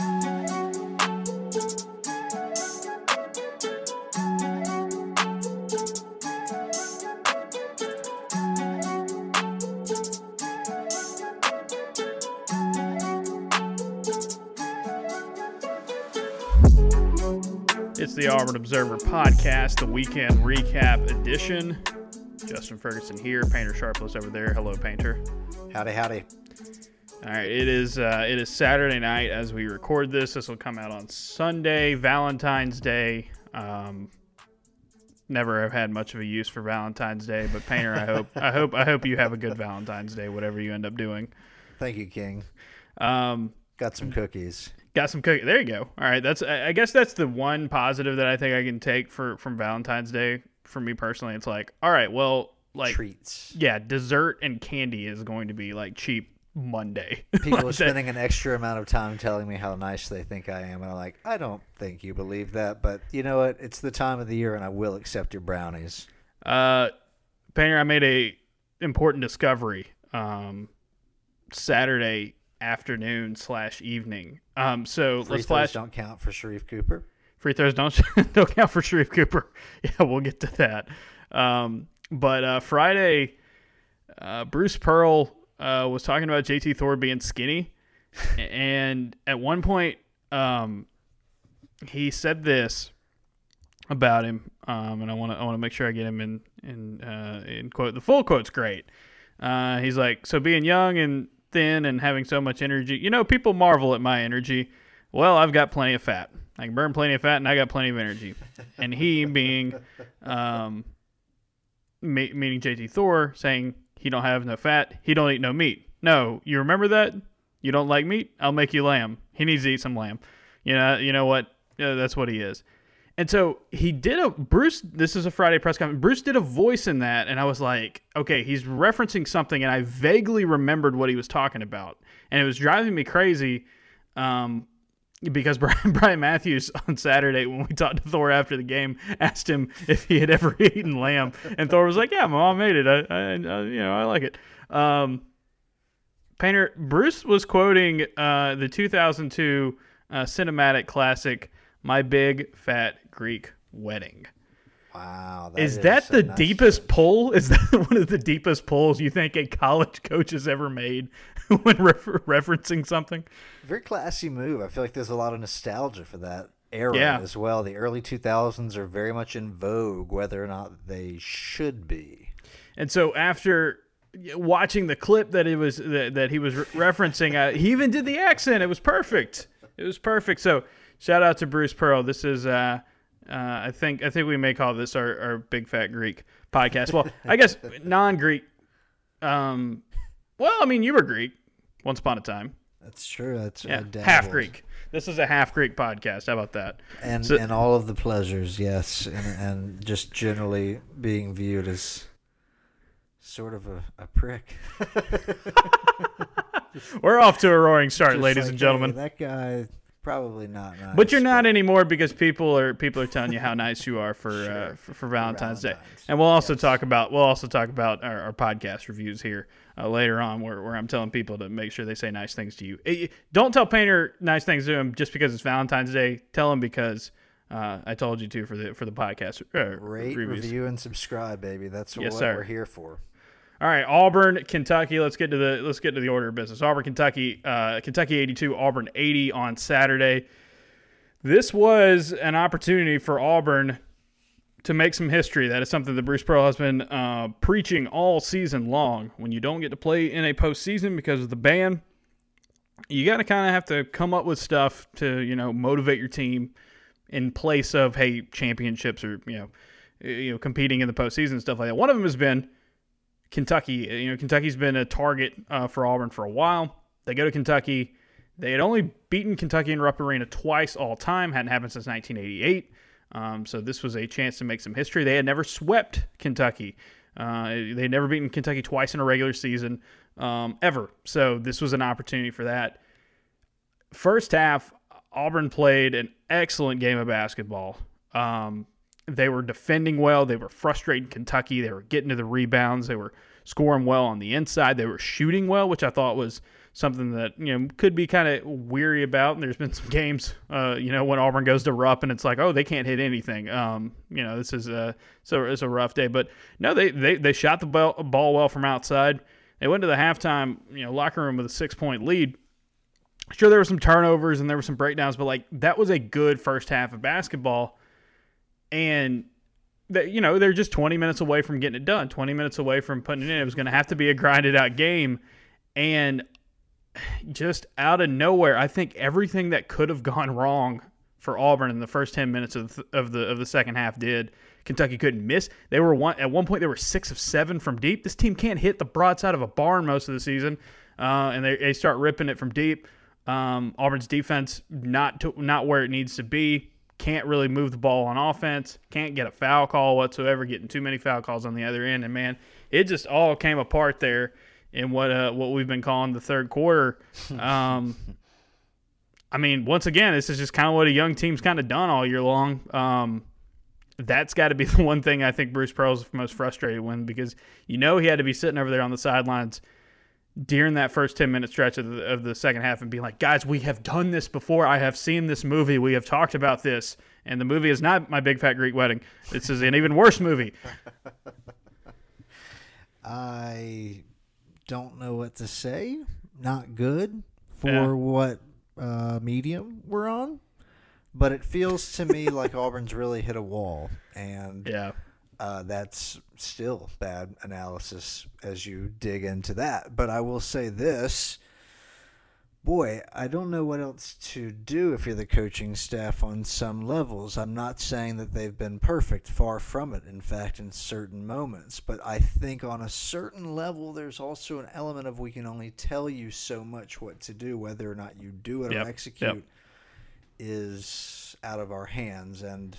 It's the Auburn Observer podcast, the weekend recap edition. Justin Ferguson here, Painter Sharpless over there. Hello, Painter. Howdy, howdy. All right, it is uh, it is Saturday night as we record this. This will come out on Sunday, Valentine's Day. Um, never have had much of a use for Valentine's Day, but Painter, I hope I hope I hope you have a good Valentine's Day, whatever you end up doing. Thank you, King. Um, Got some cookies. Got some cookies. There you go. All right, that's. I I guess that's the one positive that I think I can take for from Valentine's Day for me personally. It's like, all right, well, like, Treats. yeah, dessert and candy is going to be like cheap Monday. People are that- spending an extra amount of time telling me how nice they think I am, and I'm like, I don't think you believe that, but you know what? It's the time of the year, and I will accept your brownies. Uh, Painter, I made a important discovery um, Saturday afternoon slash evening. Um, so Free let's throws flash don't count for Sharife Cooper. free throws don't don't count for Sharife Cooper. Yeah, we'll get to that. Um, but uh, Friday, uh, Bruce Pearl uh, was talking about JT Thor being skinny, and at one point, um, he said this about him, um, and I want to I want to make sure I get him in in uh, in quote. The full quote's great. Uh, he's like, so being young and thin and having so much energy, you know, people marvel at my energy. Well, I've got plenty of fat. I can burn plenty of fat, and I got plenty of energy. And he being, um, me- meaning JT Thor, saying he don't have no fat, he don't eat no meat. No, you remember that? You don't like meat? I'll make you lamb. He needs to eat some lamb. You know, you know what? Yeah, that's what he is. And so he did a Bruce. This is a Friday press conference. Bruce did a voice in that, and I was like, okay, he's referencing something, and I vaguely remembered what he was talking about, and it was driving me crazy. Um, because Brian, Brian Matthews on Saturday when we talked to Thor after the game asked him if he had ever eaten lamb, and Thor was like, "Yeah, my mom made it. I, I, I you know, I like it." Um, Painter Bruce was quoting uh, the 2002 uh, cinematic classic "My Big Fat Greek Wedding." Wow, is that a the nice deepest pull? Is that one of the deepest pulls you think a college coach has ever made when refer- referencing something? Very classy move. I feel like there's a lot of nostalgia for that era Yeah. as well. The early 2000s are very much in vogue, whether or not they should be. And so after watching the clip that it was that, that he was re- referencing, uh, he even did the accent. It was perfect. It was perfect. So shout out to Bruce Pearl. This is uh, uh, I think I think we may call this our, our big fat Greek podcast. Well, I guess non-Greek. Um, well, I mean you were Greek once upon a time. That's true. That's Yeah, half Greek. This is a half Greek podcast. How about that? and So- and all of the pleasures, yes, and and just generally being viewed as sort of a, a prick. We're off to a roaring start, Just ladies like, and gentlemen. hey, that guy probably not nice. But you're not anymore because people are people are telling you how nice you are for uh, Sure. for, for Valentine's, Day, and we'll also yes. talk about we'll also talk about our, our podcast reviews here uh, later on, where, where I'm telling people to make sure they say nice things to you. Eh, don't tell Painter nice things to him just because it's Valentine's Day. Tell him because uh, I told you to for the for the podcast uh, Rate, reviews. review, and subscribe, baby. That's Yes, what sir. we're here for. All right, Auburn, Kentucky. Let's get to the let's get to the order of business. Auburn, Kentucky, uh, Kentucky 82, Auburn 80 on Saturday. This was an opportunity for Auburn to make some history. That is something that Bruce Pearl has been uh, preaching all season long. When you don't get to play in a postseason because of the ban, you got to kind of have to come up with stuff to you know motivate your team in place of hey championships or you know you know competing in the postseason and stuff like that. One of them has been Kentucky. You know, Kentucky's been a target uh, for Auburn for a while. They go to Kentucky. They had only beaten Kentucky in Rupp Arena twice all time. Hadn't happened since 1988. Um, so this was a chance to make some history. They had never swept Kentucky. Uh, they had never beaten Kentucky twice in a regular season um, ever. So this was an opportunity for that. First half, Auburn played an excellent game of basketball. Um, they were defending well. They were frustrating Kentucky. They were getting to the rebounds. They were scoring well on the inside. They were shooting well, which I thought was something that you know could be kind of weary about. And there's been some games, uh, you know, when Auburn goes to Rupp and it's like, oh, they can't hit anything. Um, you know, this is a so it's a rough day. But no, they they they shot the ball, ball well from outside. They went to the halftime, you know, locker room with a six point lead. Sure, there were some turnovers and there were some breakdowns, but like that was a good first half of basketball. And that you know they're just 20 minutes away from getting it done 20 minutes away from putting it in. It was going to have to be a grinded out game. And just out of nowhere i think everything that could have gone wrong for auburn in the first 10 minutes of the, of the of the second half did. Kentucky couldn't miss. They were one at one point they were six of seven from deep. This team can't hit the broadside of a barn most of the season uh, and they, they start ripping it from deep. Um, auburn's defense not to, not where it needs to be can't really move the ball on offense, can't get a foul call whatsoever, getting too many foul calls on the other end. And man, it just all came apart there in what uh, what we've been calling the third quarter. Um, I mean, once again, this is just kind of what a young team's kind of done all year long. Um, that's got to be the one thing I think Bruce Pearl's most frustrated with because you know he had to be sitting over there on the sidelines during that first 10 minute stretch of the, of the second half and being like, guys, we have done this before. I have seen this movie. We have talked about this. And the movie is not My Big Fat Greek Wedding. This is an even worse movie. I don't know what to say. Not good for Yeah. what uh, medium we're on. But it feels to me like Auburn's really hit a wall. And Yeah. Uh, that's still bad analysis as you dig into that. But I will say this boy, I don't know what else to do if you're the coaching staff on some levels. I'm not saying that they've been perfect, far from it, in fact, in certain moments. But I think on a certain level, there's also an element of we can only tell you so much what to do, whether or not you do it Yep, or execute yep. is out of our hands. And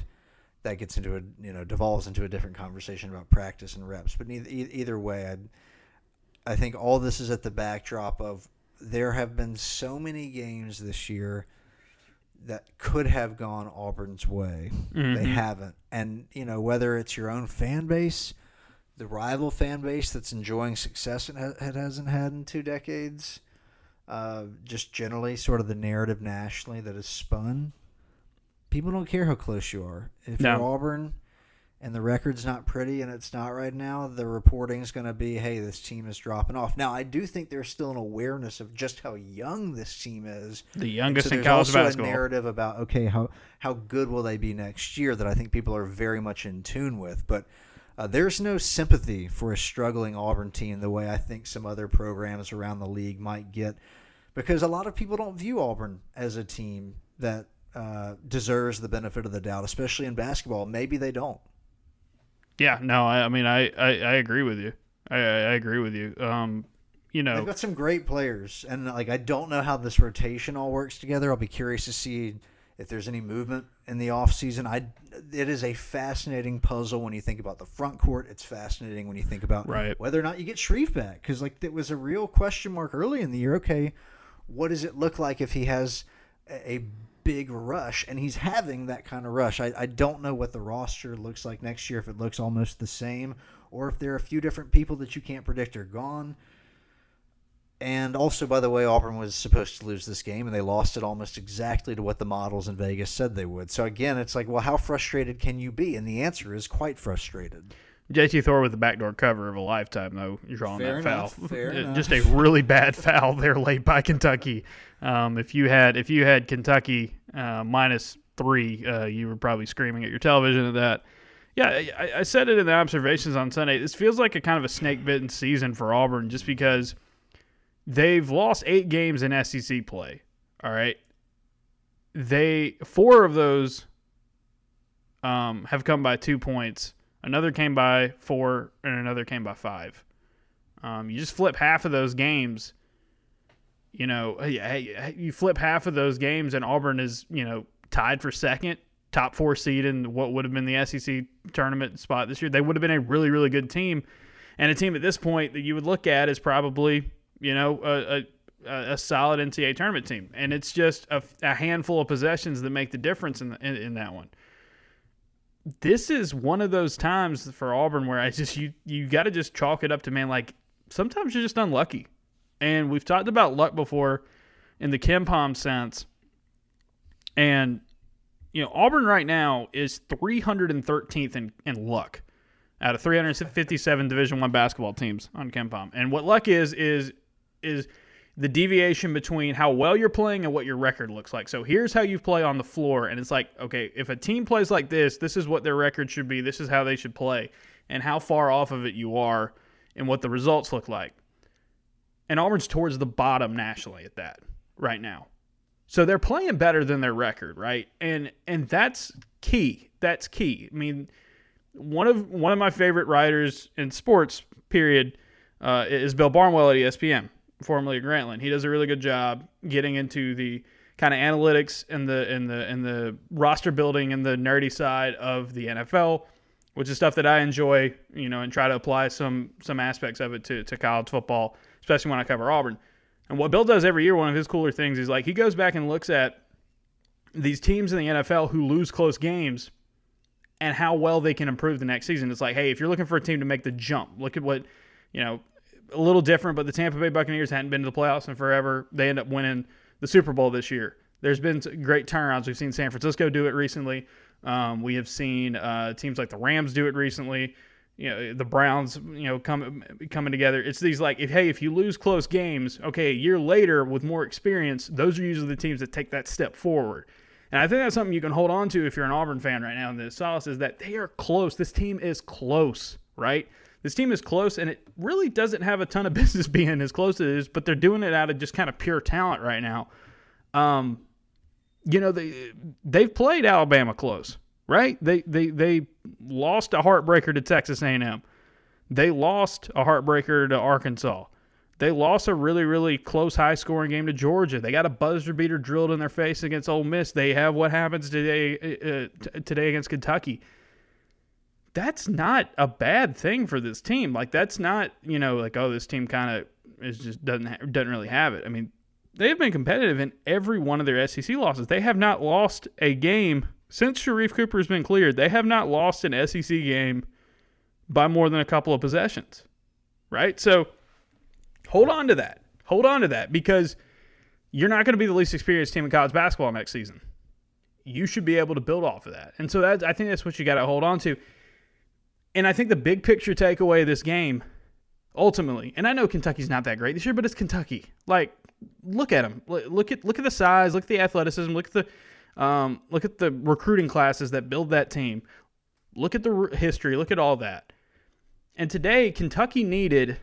that gets into a you know devolves into a different conversation about practice and reps. But neither, either way, I I think all this is at the backdrop of there have been so many games this year that could have gone Auburn's way. They Mhm. haven't, and you know whether it's your own fan base, the rival fan base that's enjoying success it, ha- it hasn't had in two decades. Uh, just generally, sort of the narrative nationally that is spun people don't care how close you are. If No. you're Auburn and the record's not pretty and it's not right now, the reporting's going to be, hey, this team is dropping off. Now, I do think there's still an awareness of just how young this team is. The youngest so in college also basketball. a narrative about okay, how how good will they be next year that I think people are very much in tune with, but. Uh, there's no sympathy for a struggling Auburn team the way I think some other programs around the league might get, because a lot of people don't view Auburn as a team that uh, deserves the benefit of the doubt, especially in basketball. Maybe they don't. Yeah, no, I, I mean, I, I, I agree with you. I, I agree with you. Um, you know, They've got some great players, and like I don't know how this rotation all works together. I'll be curious to see if there's any movement in the offseason. I it is a fascinating puzzle when you think about the front court. It's fascinating when you think about Right. whether or not you get Shreve back because like it was a real question mark early in the year. Okay, what does it look like if he has a big rush and he's having that kind of rush? I, I don't know what the roster looks like next year. If it looks almost the same, or if there are a few different people that you can't predict are gone. And also, by the way, Auburn was supposed to lose this game, and they lost it almost exactly to what the models in Vegas said they would. So again, it's like, well, how frustrated can you be? And the answer is quite frustrated. JT Thor with the backdoor cover of a lifetime, though, drawing Fair that foul. fair Uh, enough. Just a really bad foul there late by Kentucky. Um, if you had if you had Kentucky uh, minus three, uh, you were probably screaming at your television at that. Yeah, I, I said it in the observations on Sunday. This feels like a kind of a snake bitten season for Auburn, just because they've lost eight games in SEC play. All right, they four of those um, have come by two points. Another came by four, and another came by five. Um, you just flip half of those games. You know, you flip half of those games, and Auburn is you know tied for second, top four seed in what would have been the SEC tournament spot this year. They would have been a really, really good team, and a team at this point that you would look at is probably you know a, a, a solid NCAA tournament team, and it's just a, a handful of possessions that make the difference in, the, in in that one this is one of those times for Auburn where I just you you got to just chalk it up to man like sometimes you're just unlucky. And we've talked about luck before in the KenPom sense. And, you know, Auburn right now is 313th in, in luck out of 357 Division One basketball teams on KenPom. And what luck is is is the deviation between how well you're playing and what your record looks like. So here's how you play on the floor, and it's like, okay, if a team plays like this, this is what their record should be. This is how they should play, and how far off of it you are, and what the results look like. And Auburn's towards the bottom nationally at that right now. So they're playing better than their record, right? And and that's key. That's key. I mean, one of one of my favorite writers in sports, period, uh, is Bill Barnwell at ESPN, formerly at Grantland. He does a really good job getting into the kind of analytics and the and the and the roster building and the nerdy side of the NFL, which is stuff that I enjoy, you know, and try to apply some some aspects of it to, to college football, especially when I cover Auburn. And what Bill does every year, one of his cooler things is like he goes back and looks at these teams in the NFL who lose close games and how well they can improve the next season. It's like, hey, if you're looking for a team to make the jump, look at what, you know, a little different, but the Tampa Bay Buccaneers hadn't been to the playoffs in forever. They end up winning the Super Bowl this year. There's been great turnarounds. We've seen San Francisco do it recently. Um, we have seen uh, teams like the Rams do it recently you know the Browns, you know, come, coming together. It's these like, if hey, if you lose close games, okay, a year later with more experience, those are usually the teams that take that step forward. And I think that's something you can hold on to if you're an Auburn fan right now. And the solace is that they are close. This team is close, right? This team is close, and it really doesn't have a ton of business being as close as it is, but they're doing it out of just kind of pure talent right now. Um, you know, they they've played Alabama close right? They they they lost a heartbreaker to Texas A&M. They lost a heartbreaker to Arkansas. They lost a really really close high scoring game to Georgia. They got a buzzer beater drilled in their face against Ole Miss. They have what happens today uh, t- today against Kentucky. That's not a bad thing for this team. Like that's not you know like oh this team kind of is just doesn't ha- doesn't really have it. I mean they have been competitive in every one of their SEC losses. They have not lost a game since Sharife Cooper has been cleared, they have not lost an SEC game by more than a couple of possessions. Right? So hold on to that. Hold on to that because you're not going to be the least experienced team in college basketball next season. You should be able to build off of that. And so that I think that's what you got to hold on to. And I think the big picture takeaway of this game ultimately, and I know Kentucky's not that great this year, but it's Kentucky. Like look at them. Look at look at the size, look at the athleticism, look at the um, look at the recruiting classes that build that team. Look at the history. Look at all that. And today, Kentucky needed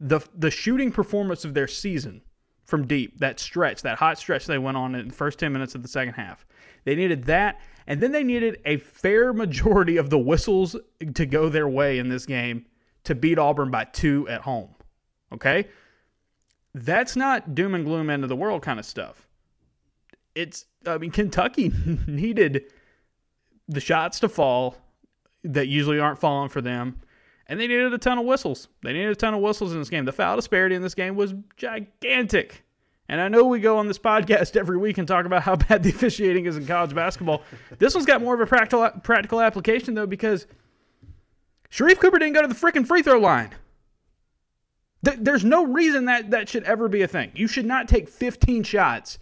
the the shooting performance of their season from deep. That stretch, that hot stretch they went on in the first ten minutes of the second half. They needed that, and then they needed a fair majority of the whistles to go their way in this game to beat Auburn by two at home. Okay, that's not doom and gloom end of the world kind of stuff it's I mean Kentucky needed the shots to fall that usually aren't falling for them. And they needed a ton of whistles. They needed a ton of whistles in this game. The foul disparity in this game was gigantic. And I know we go on this podcast every week and talk about how bad the officiating is in college basketball. this one's got more of a practical practical application though because Sharife Cooper didn't go to the freaking free throw line. There's no reason that that should ever be a thing. You should not take 15 shots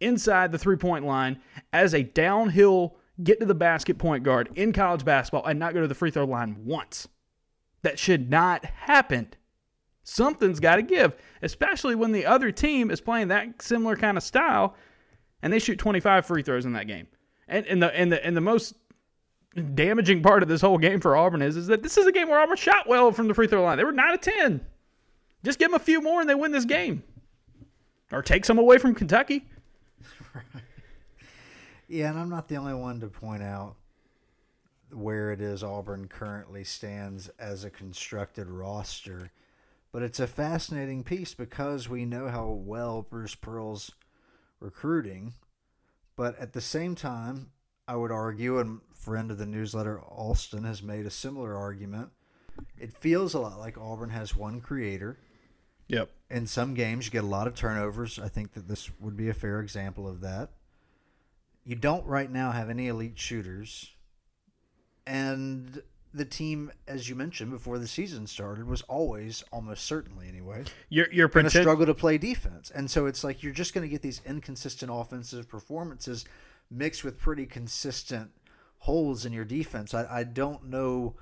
inside the three point line as a downhill get to the basket point guard in college basketball and not go to the free throw line once. That should not happen. Something's got to give, especially when the other team is playing that similar kind of style and they shoot 25 free throws in that game. And, and the and the and the most damaging part of this whole game for Auburn is is that this is a game where Auburn shot well from the free throw line. They were 9 of 10. Just give them a few more and they win this game. Or take some away from Kentucky. Yeah, and I'm not the only one to point out where it is Auburn currently stands as a constructed roster. But it's a fascinating piece because we know how well Bruce Pearl's recruiting. But at the same time, I would argue, and friend of the newsletter Alston has made a similar argument. It feels a lot like Auburn has one creator. Yep. In some games, you get a lot of turnovers. I think that this would be a fair example of that. You don't right now have any elite shooters. And the team, as you mentioned before the season started, was always, almost certainly anyway, You're you're going to pretend- struggle to play defense. And so it's like you're just going to get these inconsistent offensive performances mixed with pretty consistent holes in your defense. I, I don't know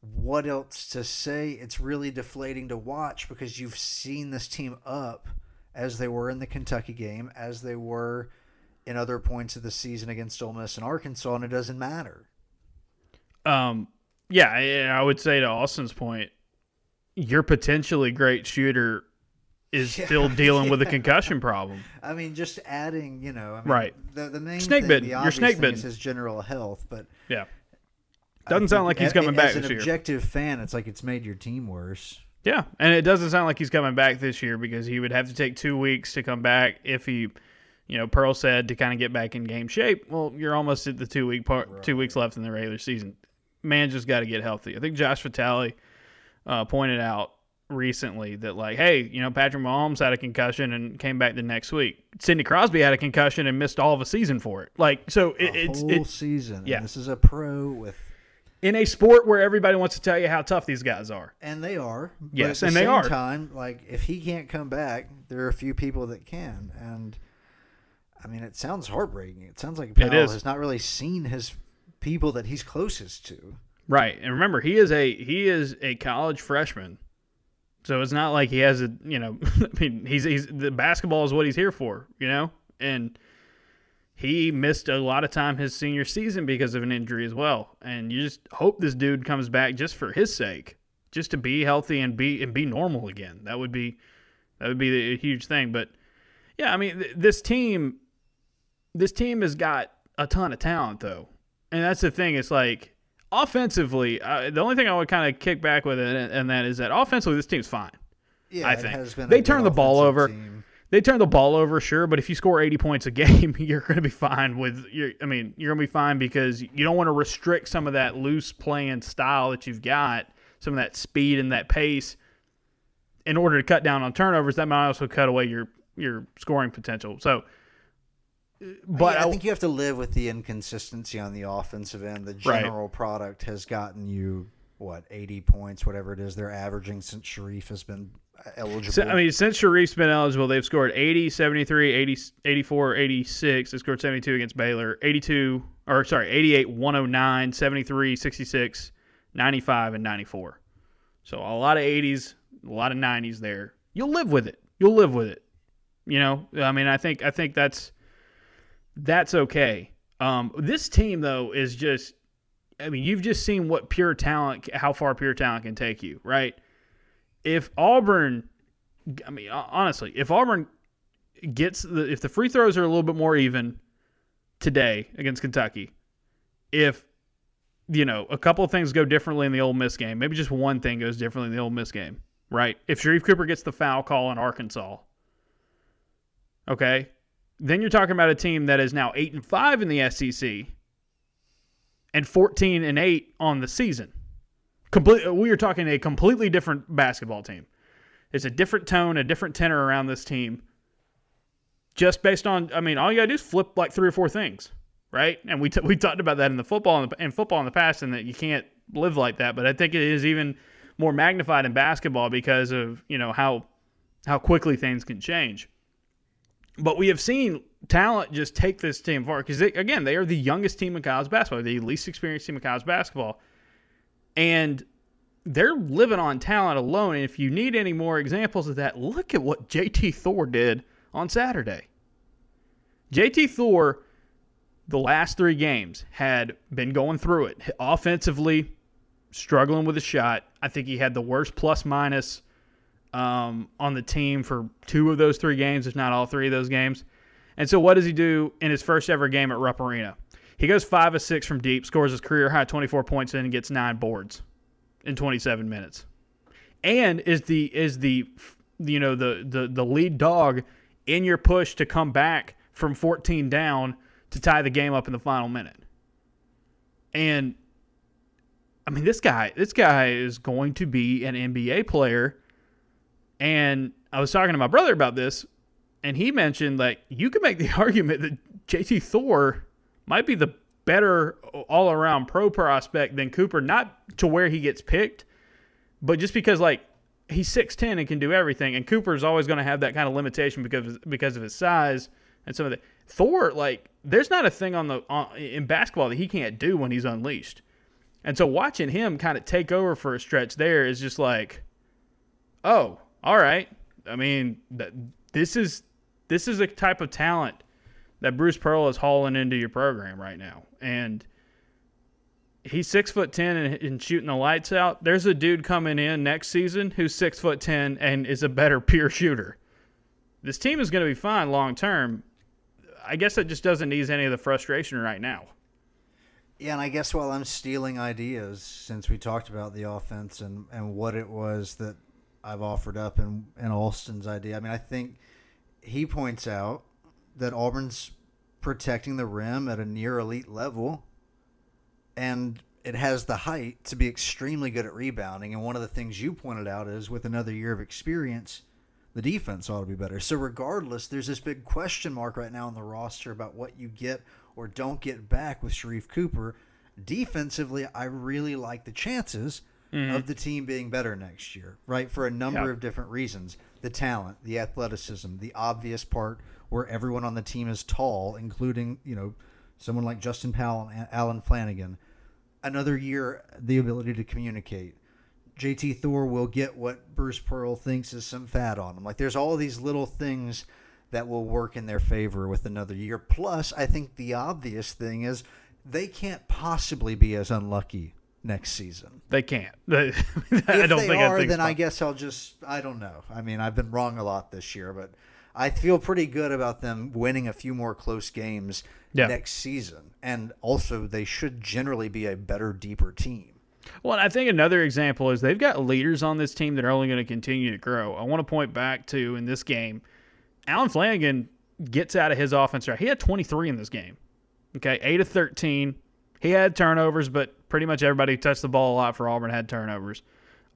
what else to say. It's really deflating to watch because you've seen this team up as they were in the Kentucky game, as they were in other points of the season against Ole Miss and Arkansas, and it doesn't matter. Um, yeah, I, I would say to Austin's point, your potentially great shooter is Yeah, still dealing with a concussion problem. I mean, just adding, you know, I mean, Right. The, the main Snake thing, bitten. the You're snake bitten. is his general health, but Yeah, Doesn't sound like he's coming back as an this year. objective fan, it's like it's made your team worse. yeah, and it doesn't sound like he's coming back this year because he would have to take two weeks to come back if he, you know, Pearl said to kind of get back in game shape. Well, you're almost at the two week part, two weeks left in the regular season. Man, just got to get healthy. I think Josh Vitale uh, pointed out recently that like, hey, you know, Patrick Mahomes had a concussion and came back the next week. Sidney Crosby had a concussion and missed all of a season for it. Like, so it, A it's whole it, season. yeah. And this is a pro with, in a sport where everybody wants to tell you how tough these guys are. and they are. Yes, at the and they are. Time, like if he can't come back, there are a few people that can, and I mean, it sounds heartbreaking. It sounds like Powell is. has not really seen his people that he's closest to. Right. And remember, he is a he is a college freshman. So it's not like he has a, you know, I mean, he's he's the basketball is what he's here for, you know? And he missed a lot of time his senior season because of an injury as well. And you just hope this dude comes back just for his sake, just to be healthy and be and be normal again. That would be that would be a huge thing, but yeah, I mean, th- this team this team has got a ton of talent though. And that's the thing. It's like offensively, uh, the only thing I would kind of kick back with it, and, and that is that offensively, this team's fine. Yeah, I think. They turn the ball over. team. They turn the ball over, sure, but if you score 80 points a game, you're going to be fine with. Your, I mean, you're going to be fine because you don't want to restrict some of that loose playing style that you've got, some of that speed and that pace, in order to cut down on turnovers. That might also cut away your your scoring potential. So, but Yeah, I I- think you have to live with the inconsistency on the offensive end. The Right. general product has gotten you what eighty points, whatever it is they're averaging since Sharife has been uh, eligible. So, I mean, since Sharife's been eligible, they've scored 80, 73, 80, 84, 86. They scored 72 against Baylor, 82, or sorry, 88, 109, 73, 66, 95, and 94. So a lot of 80s, a lot of 90s there. You'll live with it. You'll live with it. You know, I mean, I think I think that's that's okay. Um, this team though is just, I mean, you've just seen what pure talent, how far pure talent can take you, right? If Auburn, I mean, honestly, if Auburn gets the, if the free throws are a little bit more even today against Kentucky, if you know a couple of things go differently in the Ole Miss game, maybe just one thing goes differently in the Ole Miss game, right? If Sharife Cooper gets the foul call in Arkansas, okay, then you're talking about a team that is now eight and five in the SEC and fourteen and eight on the season. Complete. We are talking a completely different basketball team. It's a different tone, a different tenor around this team. Just based on, I mean, all you gotta do is flip like three or four things, right? And we t- we talked about that in the football in, the, in football in the past, and that you can't live like that. But I think it is even more magnified in basketball because of you know how how quickly things can change. But we have seen talent just take this team far because again, they are the youngest team in college basketball, the least experienced team in college basketball, and they're living on talent alone. And if you need any more examples of that, look at what JT Thor did on Saturday. JT Thor, the last three games, had been going through it offensively, struggling with a shot. I think he had the worst plus minus um, on the team for two of those three games, if not all three of those games. And so, what does he do in his first ever game at Rupp Arena? He goes five of six from deep, scores his career high 24 points, in, and gets nine boards in 27 minutes, and is the is the you know the the the lead dog in your push to come back from 14 down to tie the game up in the final minute. And I mean, this guy this guy is going to be an NBA player. And I was talking to my brother about this, and he mentioned like you could make the argument that JT Thor might be the better all around pro prospect than Cooper, not to where he gets picked, but just because like he's six ten and can do everything, and Cooper is always going to have that kind of limitation because because of his size and some of the Thor. Like, there's not a thing on the on, in basketball that he can't do when he's unleashed, and so watching him kind of take over for a stretch there is just like, oh, all right. I mean, th- this is this is a type of talent that Bruce Pearl is hauling into your program right now, and he's six foot ten and, and, shooting the lights out. There's a dude coming in next season who's six foot ten and is a better pure shooter. This team is going to be fine long term. I guess it just doesn't ease any of the frustration right now. Yeah, and I guess while I'm stealing ideas, since we talked about the offense and, and what it was that I've offered up in, in Alston's idea, I mean, I think he points out that Auburn's protecting the rim at a near elite level and it has the height to be extremely good at rebounding. And one of the things you pointed out is with another year of experience, the defense ought to be better. So, regardless, there's this big question mark right now on the roster about what you get or don't get back with Sharife Cooper. Defensively, I really like the chances mm-hmm. of the team being better next year, right? For a number of different reasons the talent, the athleticism, the obvious part where everyone on the team is tall, including, you know, someone like Justin Powell and Allen Flanigan. another year the ability to communicate. JT Thor will get what Bruce Pearl thinks is some fat on him. Like there's all these little things that will work in their favor with another year. Plus, I think the obvious thing is they can't possibly be as unlucky next season. They can't. I if don't they think are, then I guess I'll just I don't know. I mean, I've been wrong a lot this year, but I feel pretty good about them winning a few more close games yeah. next season. And also, they should generally be a better, deeper team. Well, I think another example is they've got leaders on this team that are only going to continue to grow. I want to point back to in this game, Allen Flanigan gets out of his offense right. He had 23 in this game. Okay, 8 of 13. He had turnovers, but pretty much everybody touched the ball a lot for Auburn had turnovers.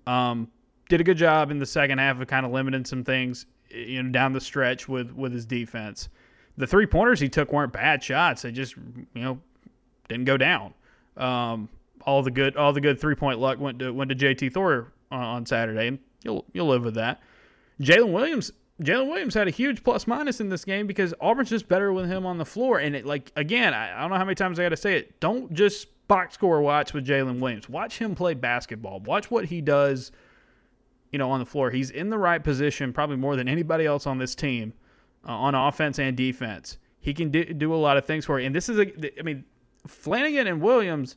Um, did a good job in the second half of kind of limiting some things you know down the stretch with with his defense. The three pointers he took weren't bad shots. They just you know didn't go down. Um, all the good all the good three point luck went to went to JT Thor on, on Saturday, and you'll you'll live with that. Jaylin Williams Jaylin Williams had a huge plus minus in this game because Auburn's just better with him on the floor. And it like again, I, I don't know how many times I got to say it. Don't just box score watch with Jaylin Williams. Watch him play basketball. Watch what he does you know, on the floor. He's in the right position, probably more than anybody else on this team, uh, on offense and defense. He can do, do a lot of things for you. And this is a, I mean, Flanigan and Williams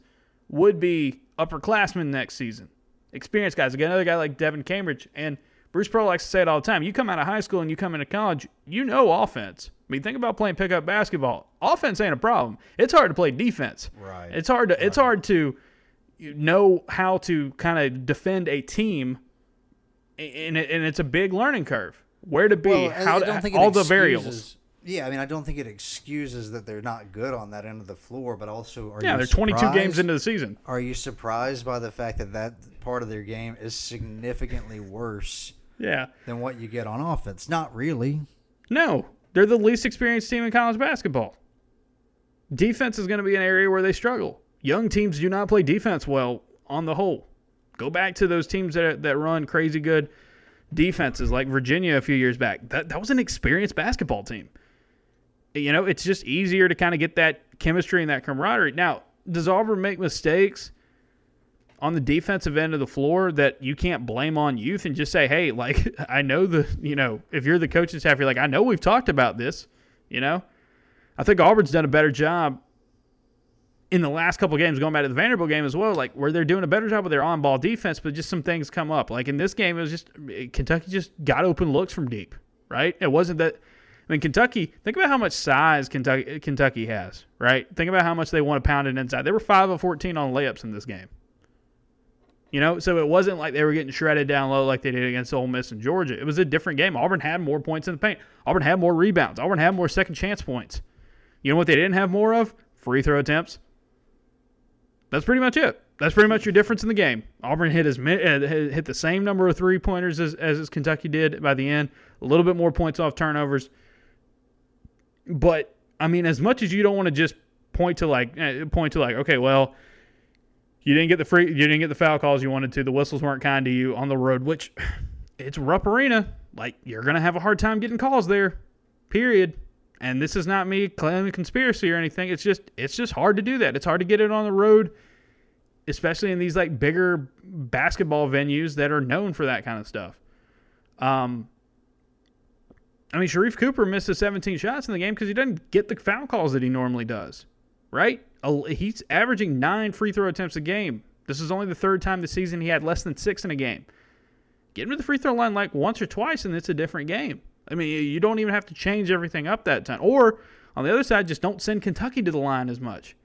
would be upperclassmen next season. Experienced guys. Again, another guy like Devin Cambridge. And Bruce Pearl likes to say it all the time. You come out of high school and you come into college, you know offense. I mean, think about playing pickup basketball. Offense ain't a problem. It's hard to play defense. Right. It's hard to right. it's hard to know how to kind of defend a team and, it, and it's a big learning curve. Where to be, well, how to, all excuses, the variables. Yeah, I mean, I don't think it excuses that they're not good on that end of the floor, but also are yeah, they're 22 games into the season. Are you surprised by the fact that that part of their game is significantly worse? Yeah. Than what you get on offense? Not really. No, they're the least experienced team in college basketball. Defense is going to be an area where they struggle. Young teams do not play defense well on the whole. Go back to those teams that that run crazy good defenses like Virginia a few years back. That that was an experienced basketball team. You know, it's just easier to kind of get that chemistry and that camaraderie. Now, does Auburn make mistakes on the defensive end of the floor that you can't blame on youth and just say, "Hey, like I know the, you know, if you're the coaching staff, you're like, I know we've talked about this, you know." I think Auburn's done a better job in the last couple games, going back to the Vanderbilt game as well, like where they're doing a better job with their on ball defense, but just some things come up. Like in this game, it was just Kentucky just got open looks from deep, right? It wasn't that. I mean, Kentucky. Think about how much size Kentucky Kentucky has, right? Think about how much they want to pound it inside. They were five of fourteen on layups in this game. You know, so it wasn't like they were getting shredded down low like they did against Ole Miss and Georgia. It was a different game. Auburn had more points in the paint. Auburn had more rebounds. Auburn had more second chance points. You know what they didn't have more of? Free throw attempts that's pretty much it. That's pretty much your difference in the game. Auburn hit as uh, hit the same number of three pointers as, as Kentucky did by the end. A little bit more points off turnovers. But I mean, as much as you don't want to just point to like eh, point to like okay, well, you didn't get the free, you didn't get the foul calls you wanted to. The whistles weren't kind to you on the road, which it's Rupp Arena. Like you're gonna have a hard time getting calls there. Period. And this is not me claiming conspiracy or anything. It's just it's just hard to do that. It's hard to get it on the road, especially in these like bigger basketball venues that are known for that kind of stuff. Um, I mean, Sharife Cooper misses 17 shots in the game because he doesn't get the foul calls that he normally does, right? He's averaging nine free throw attempts a game. This is only the third time this season he had less than six in a game. Get him to the free throw line like once or twice, and it's a different game. I mean, you don't even have to change everything up that time. Or on the other side, just don't send Kentucky to the line as much.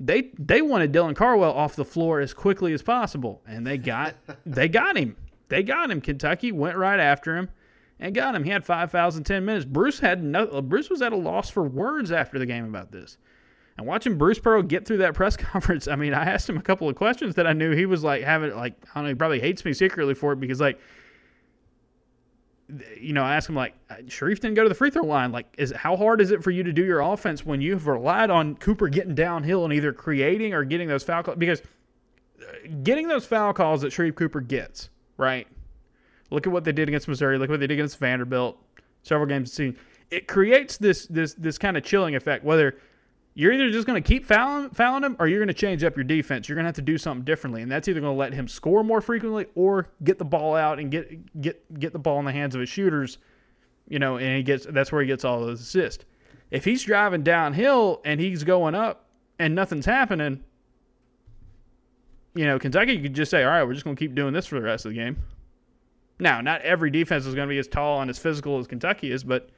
They they wanted Dylan Cardwell off the floor as quickly as possible, and they got they got him. They got him. Kentucky went right after him and got him. He had five fouls in ten minutes. Bruce had no. Bruce was at a loss for words after the game about this. And watching Bruce Pearl get through that press conference, I mean, I asked him a couple of questions that I knew he was like having like I don't know, he probably hates me secretly for it because like you know, I asked him like, Sharife didn't go to the free throw line. Like, is how hard is it for you to do your offense when you've relied on Cooper getting downhill and either creating or getting those foul calls? Because uh, getting those foul calls that Sharife Cooper gets, right? Look at what they did against Missouri. Look what they did against Vanderbilt. Several games seen. It creates this this this kind of chilling effect. Whether you're either just going to keep fouling, fouling him or you're going to change up your defense. You're going to have to do something differently, and that's either going to let him score more frequently or get the ball out and get get get the ball in the hands of his shooters. You know, and he gets that's where he gets all those assists. If he's driving downhill and he's going up and nothing's happening, you know, Kentucky could just say, "All right, we're just going to keep doing this for the rest of the game." Now, not every defense is going to be as tall and as physical as Kentucky is, but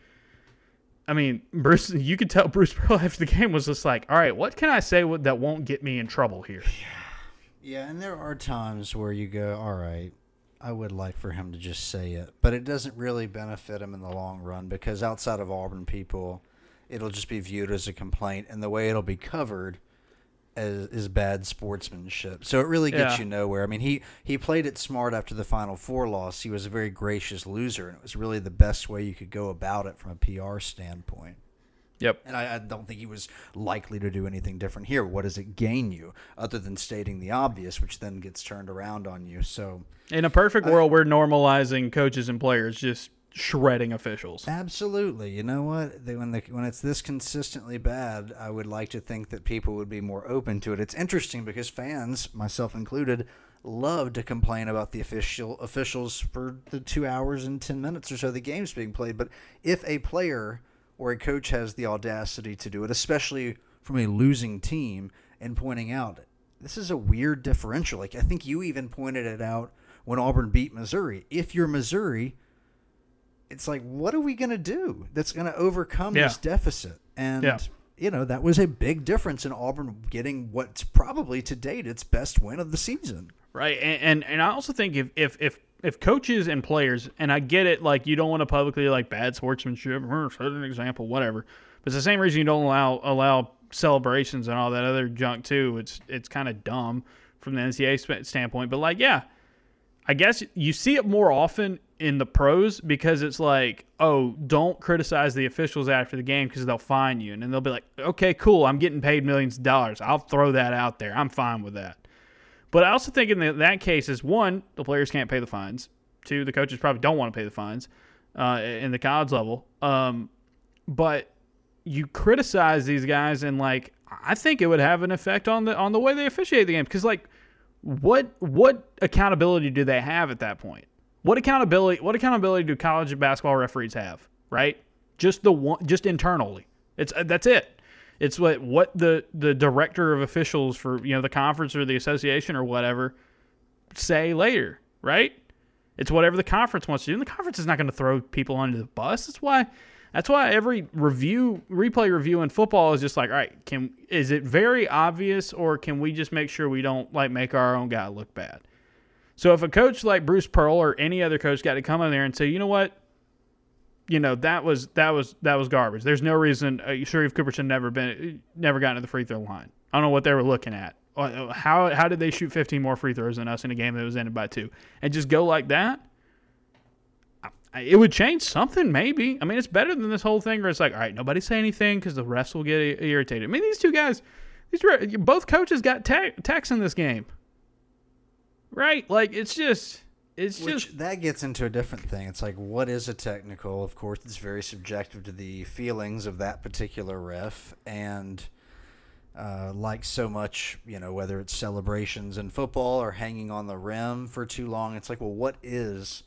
I mean, Bruce, you could tell Bruce Pearl after the game was just like, all right, what can I say that won't get me in trouble here? Yeah, and there are times where you go, all right, I would like for him to just say it, but it doesn't really benefit him in the long run because outside of Auburn people, it'll just be viewed as a complaint, and the way it'll be covered as, is bad sportsmanship. So it really gets yeah. you nowhere. I mean, he he played it smart after the Final Four loss. He was a very gracious loser, and it was really the best way you could go about it from a PR standpoint. Yep. And I, I, don't think he was likely to do anything different here. What does it gain you other than stating the obvious, which then gets turned around on you? So, in a perfect world, we're normalizing coaches and players just shredding officials. Absolutely. You know what? They, when the, when it's this consistently bad, I would like to think that people would be more open to it. It's interesting because fans, myself included, love to complain about the official officials for the two hours and ten minutes or so the game's being played. But if a player or a coach has the audacity to do it, especially from a losing team, and pointing out this is a weird differential. Like I think you even pointed it out when Auburn beat Missouri. If you're Missouri it's like, what are we going to do that's going to overcome yeah. this deficit? And, yeah. you know, that was a big difference in Auburn getting what's probably to date its best win of the season. Right. And, and, and I also think if, if, if, if coaches and players, and I get it, like you don't want to publicly like bad sportsmanship, or set an example, whatever. But it's the same reason you don't allow allow celebrations and all that other junk too. It's it's kind of dumb from the NCAA standpoint. But like, yeah, I guess you see it more often in the pros because it's like, oh, don't criticize the officials after the game because they'll fine you. And then they'll be like, okay, cool, I'm getting paid millions of dollars. I'll throw that out there. I'm fine with that. But I also think in the, that case is one, the players can't pay the fines. Two, the coaches probably don't want to pay the fines uh, in the college level. Um, but you criticize these guys and like I think it would have an effect on the on the way they officiate the game because like what what accountability do they have at that point? What accountability? What accountability do college basketball referees have? Right? Just the one, just internally. It's uh, that's it. It's what what the the director of officials for you know the conference or the association or whatever say later. Right? It's whatever the conference wants to do. And the conference is not going to throw people under the bus. That's why. That's why every review, replay review in football is just like, all right, can is it very obvious, or can we just make sure we don't like make our own guy look bad? So if a coach like Bruce Pearl or any other coach got to come in there and say, you know what, you know that was that was that was garbage. There's no reason uh, Sharife Cooper should never been never gotten to the free throw line. I don't know what they were looking at. Uh, how how did they shoot 15 more free throws than us in a game that was ended by two and just go like that? it would change something, maybe. I mean, it's better than this whole thing where it's like, all right, nobody say anything because the refs will get irritated. I mean, these two guys, these both coaches got tax in this game, right? Like, it's just, it's Which, just that gets into a different thing. It's like, what is a technical? Of course, it's very subjective to the feelings of that particular ref, and uh, like so much, you know, whether it's celebrations in football or hanging on the rim for too long, it's like, well, what is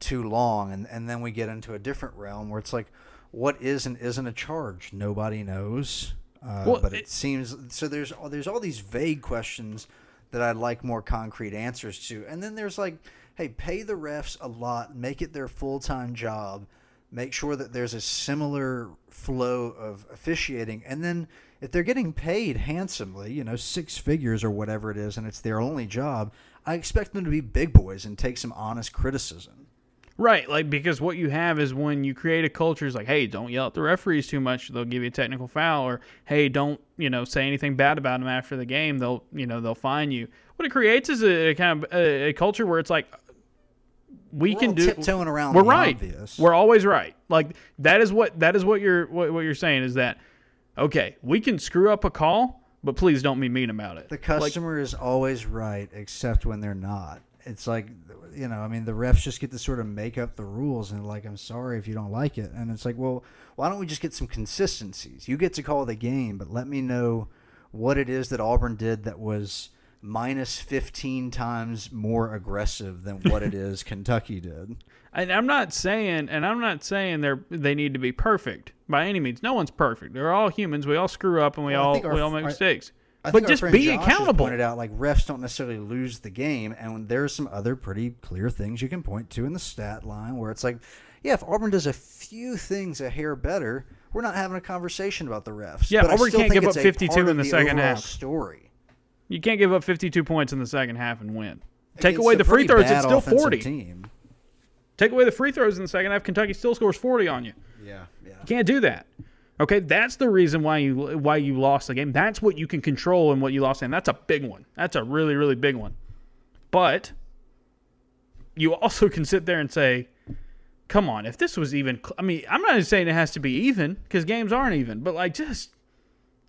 too long? And and then we get into a different realm where it's like, what is and isn't a charge? Nobody knows. Uh, well, but it, it seems so. There's there's all these vague questions that I'd like more concrete answers to, and then there's like, hey, pay the refs a lot, make it their full time job, make sure that there's a similar flow of officiating, and then if they're getting paid handsomely, you know, six figures or whatever it is, and it's their only job, I expect them to be big boys and take some honest criticism. Right, like because what you have is when you create a culture is like, hey, don't yell at the referees too much; they'll give you a technical foul, or hey, don't you know say anything bad about them after the game; they'll you know they'll fine you. What it creates is a, a kind of a, a, culture where it's like we we're can do tiptoeing around. We're right. Obvious. We're always right. Like that is what that is what you're what, what you're saying is that okay, we can screw up a call, but please don't be mean about it. The customer like, is always right, except when they're not. It's like, you know, I mean, the refs just get to sort of make up the rules and like, I'm sorry if you don't like it. And it's like, well, why don't we just get some consistencies? You get to call the game, but let me know what it is that Auburn did that was minus 15 times more aggressive than what it is Kentucky did. And I'm not saying, and I'm not saying they're they need to be perfect by any means. No one's perfect. They're all humans. We all screw up and we well, all our, we all make our, mistakes. I but just be Josh accountable. Pointed out like refs don't necessarily lose the game, and there's some other pretty clear things you can point to in the stat line where it's like, yeah, if Auburn does a few things a hair better, we're not having a conversation about the refs. Yeah, but Auburn can't give up 52 in the, the second half. Story. You can't give up 52 points in the second half and win. Take away the free throws, it's still 40. Team. Take away the free throws in the second half, Kentucky still scores 40 on you. Yeah, yeah. You can't do that. Okay, that's the reason why you why you lost the game. That's what you can control and what you lost, and that's a big one. That's a really really big one. But you also can sit there and say, "Come on, if this was even." I mean, I'm not saying it has to be even because games aren't even, but like just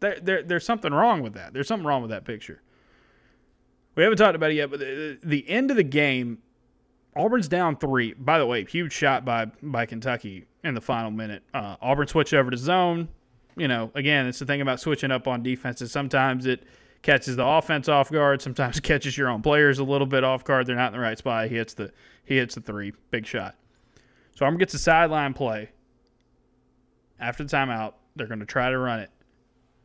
there, there there's something wrong with that. There's something wrong with that picture. We haven't talked about it yet, but the, the end of the game, Auburn's down three. By the way, huge shot by by Kentucky in the final minute. Uh, Auburn switched over to zone. You know, again, it's the thing about switching up on defenses. Sometimes it catches the offense off guard. Sometimes it catches your own players a little bit off guard. They're not in the right spot. He hits the he hits the three, big shot. So Auburn gets a sideline play. After the timeout, they're going to try to run it.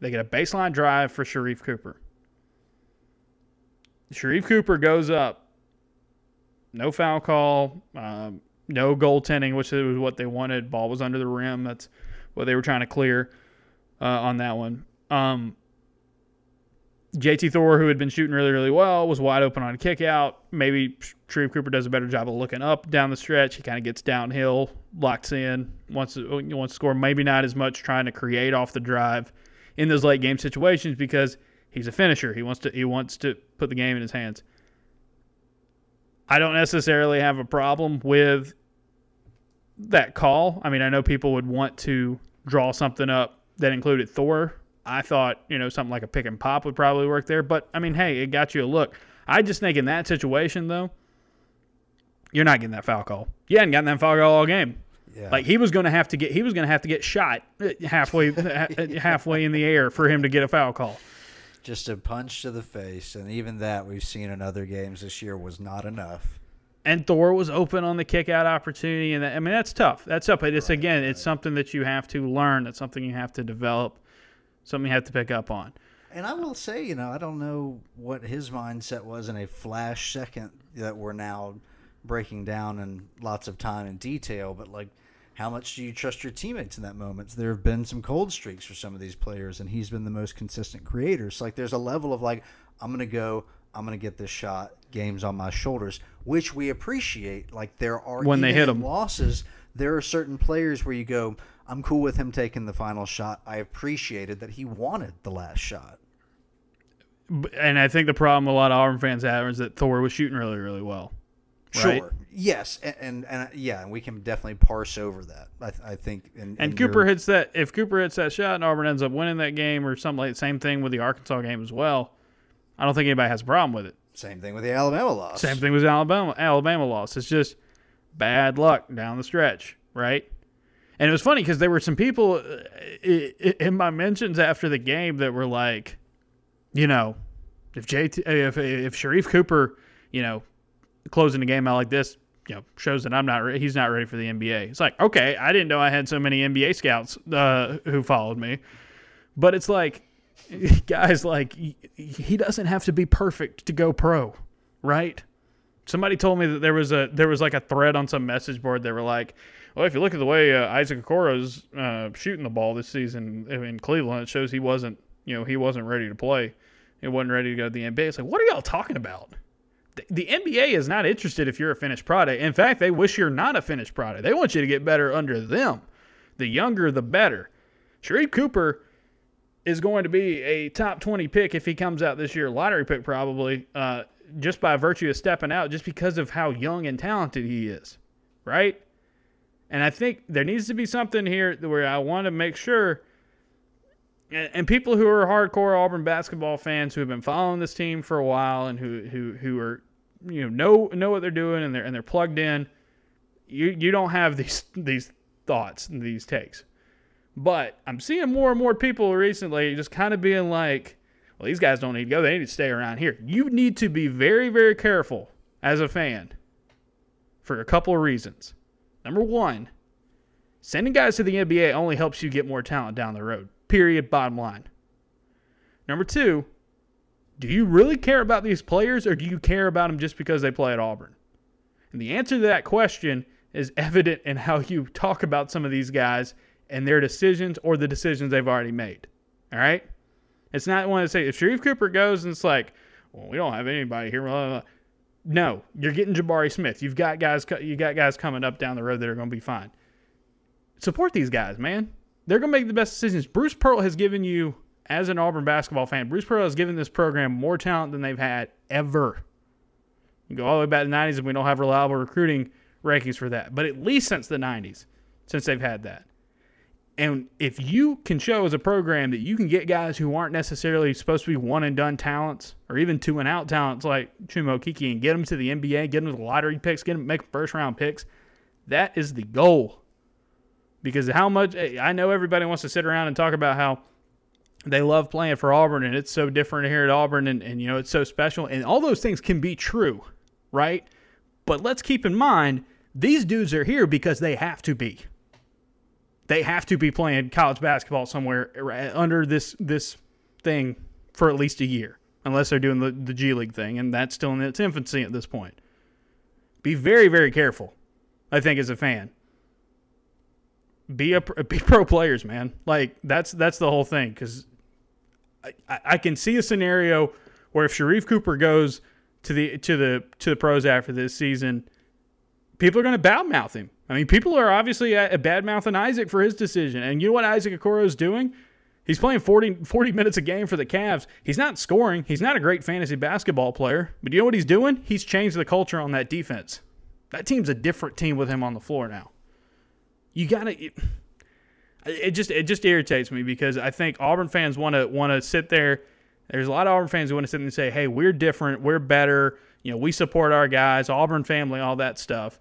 They get a baseline drive for Sharife Cooper. Sharife Cooper goes up. No foul call. Um, no goaltending, which was what they wanted. Ball was under the rim. That's what they were trying to clear uh, on that one. Um, JT Thor, who had been shooting really, really well, was wide open on a kick out. Maybe Sharife Cooper does a better job of looking up down the stretch. He kind of gets downhill, locks in, wants to, wants to score. Maybe not as much trying to create off the drive in those late game situations because he's a finisher. He wants to he wants to put the game in his hands. I don't necessarily have a problem with that call. I mean, I know people would want to draw something up that included Thor. I thought, you know, something like a pick and pop would probably work there. But, I mean, hey, it got you a look. I just think in that situation, though, you're not getting that foul call. You hadn't gotten that foul call all game. Yeah. Like he was going to have to get he was going to have to get shot uh, halfway uh, halfway in the air for him to get a foul call just a punch to the face, and even that we've seen in other games this year was not enough. And Thor was open on the kick out opportunity, and that, I mean that's tough. That's tough. But it's right, again, right. it's something that you have to learn. It's something you have to develop. Something you have to pick up on. And I will say, you know, I don't know what his mindset was in a flash second that we're now breaking down in lots of time and detail, but like how much do you trust your teammates in that moment? There have been some cold streaks for some of these players, and he's been the most consistent creator. So like, there's a level of like, I'm gonna go, I'm gonna get this shot. Games on my shoulders, which we appreciate. Like there are when they hit them losses. There are certain players where you go, I'm cool with him taking the final shot. I appreciated that he wanted the last shot. And I think the problem a lot of Auburn fans have is that Thor was shooting really, really well. Right? Sure. Yes, and and, and yeah, and we can definitely parse over that. I, th- I think. In, And in Cooper your- hits that. If Cooper hits that shot and Auburn ends up winning that game or something like same thing with the Arkansas game as well, I don't think anybody has a problem with it. same thing with the Alabama loss. Same thing with Alabama. Alabama loss. It's just bad luck down the stretch, right? And it was funny because there were some people uh, in my mentions after the game that were like, you know, if JT, if if Sharife Cooper, you know, closing the game out like this, you know, shows that I'm not re- he's not ready for the NBA. It's like, okay, I didn't know I had so many NBA scouts uh, who followed me, but it's like, guys, like he- doesn't have to be perfect to go pro, right? Somebody told me that there was a there was like a thread on some message board. They were like, "Well, if you look at the way uh, Isaac Okoro's uh, shooting the ball this season in Cleveland, it shows he wasn't you know he wasn't ready to play. He wasn't ready to go to the NBA." It's like, what are y'all talking about? The, NBA is not interested if you're a finished product. In fact, they wish you're not a finished product. They want you to get better under them. The younger, the better. Sharife Cooper is going to be a top 20 pick if he comes out this year, lottery pick probably, uh, just by virtue of stepping out, just because of how young and talented he is, right? And I think there needs to be something here where I want to make sure, and, people who are hardcore Auburn basketball fans who have been following this team for a while and who who who are you know know know what they're doing and they're and they're plugged in, you you don't have these these thoughts and these takes. But I'm seeing more and more people recently just kind of being like, well, these guys don't need to go. They need to stay around here. You need to be very, very careful as a fan for a couple of reasons. Number one, sending guys to the NBA only helps you get more talent down the road. Period. Bottom line. Number two, do you really care about these players or do you care about them just because they play at Auburn? And the answer to that question is evident in how you talk about some of these guys and their decisions or the decisions they've already made. All right? It's not one to say if Sharife Cooper goes and it's like, well, we don't have anybody here. Blah, blah, blah. No, you're getting Jabari Smith. You've got guys. You got guys coming up down the road that are going to be fine. Support these guys, man. They're going to make the best decisions. Bruce Pearl has given you, as an Auburn basketball fan, Bruce Pearl has given this program more talent than they've had ever. You go all the way back to the 90s, and we don't have reliable recruiting rankings for that. But at least since the 90s, since they've had that. And if you can show as a program that you can get guys who aren't necessarily supposed to be one and done talents or even two and out talents like Chuma Okeke and get them to the NBA, get them to the lottery picks, get them make first round picks, that is the goal. Because how much eh, I know everybody wants to sit around and talk about how they love playing for Auburn and it's so different here at Auburn and, and you know it's so special and all those things can be true, right? But let's keep in mind these dudes are here because they have to be they have to be playing college basketball somewhere under this this thing for at least a year, unless they're doing the, the G League thing, and that's still in its infancy at this point. Be very, very careful. I think as a fan, be a be pro players, man. Like that's that's the whole thing because I, I can see a scenario where if Sharife Cooper goes to the to the to the pros after this season, people are going to badmouth him. I mean, people are obviously uh, a bad mouthing Isaac for his decision. And you know what Isaac Okoro is doing? He's playing 40, 40 minutes a game for the Cavs. He's not scoring. He's not a great fantasy basketball player. But you know what he's doing? He's changed the culture on that defense. That team's a different team with him on the floor now. You got to. It, it just it just irritates me because I think Auburn fans want to want to sit there. There's a lot of Auburn fans who want to sit there and say, "Hey, we're different. We're better. You know, we support our guys, Auburn family, all that stuff."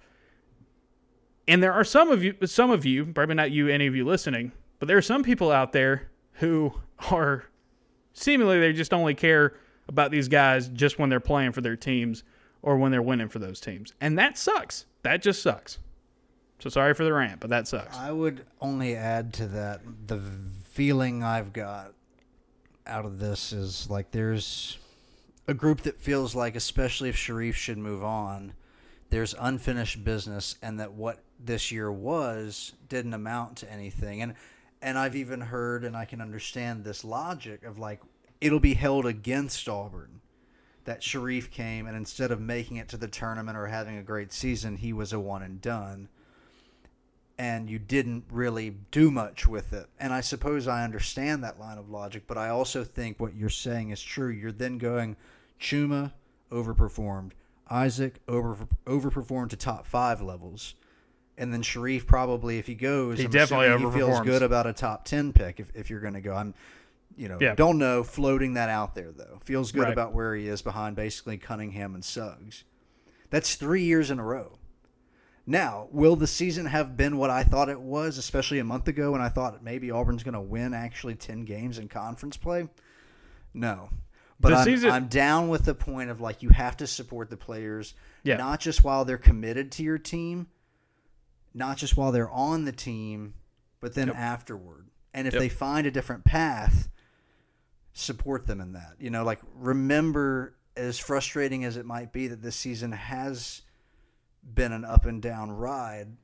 And there are some of you, some of you, probably not you, any of you listening, but there are some people out there who are seemingly they just only care about these guys just when they're playing for their teams or when they're winning for those teams. And that sucks. That just sucks. So sorry for the rant, but that sucks. I would only add to that the feeling I've got out of this is like there's a group that feels like, especially if Sharife should move on, there's unfinished business, and that what this year was didn't amount to anything. And and I've even heard, and I can understand this logic of like it'll be held against Auburn that Sharife came and instead of making it to the tournament or having a great season, he was a one and done and you didn't really do much with it. And I suppose I understand that line of logic, but I also think what you're saying is true. You're then going, Chuma overperformed, Isaac over overperformed to top five levels, and then Sharife probably if he goes, He I'm definitely he feels good about a top ten pick if, if you're going to go. I'm, you know, Yeah. don't know, floating that out there though. Feels good Right. about where he is behind basically Cunningham and Suggs. That's three years in a row. Now, will the season have been what I thought it was, especially a month ago when I thought maybe Auburn's going to win actually 10 games in conference play? No. But I'm, season- I'm down with the point of like you have to support the players, Yeah. not just while they're committed to your team, not just while they're on the team, but then Yep. afterward. And if Yep. they find a different path, support them in that. You know, like remember as frustrating as it might be that this season has been an up and down ride.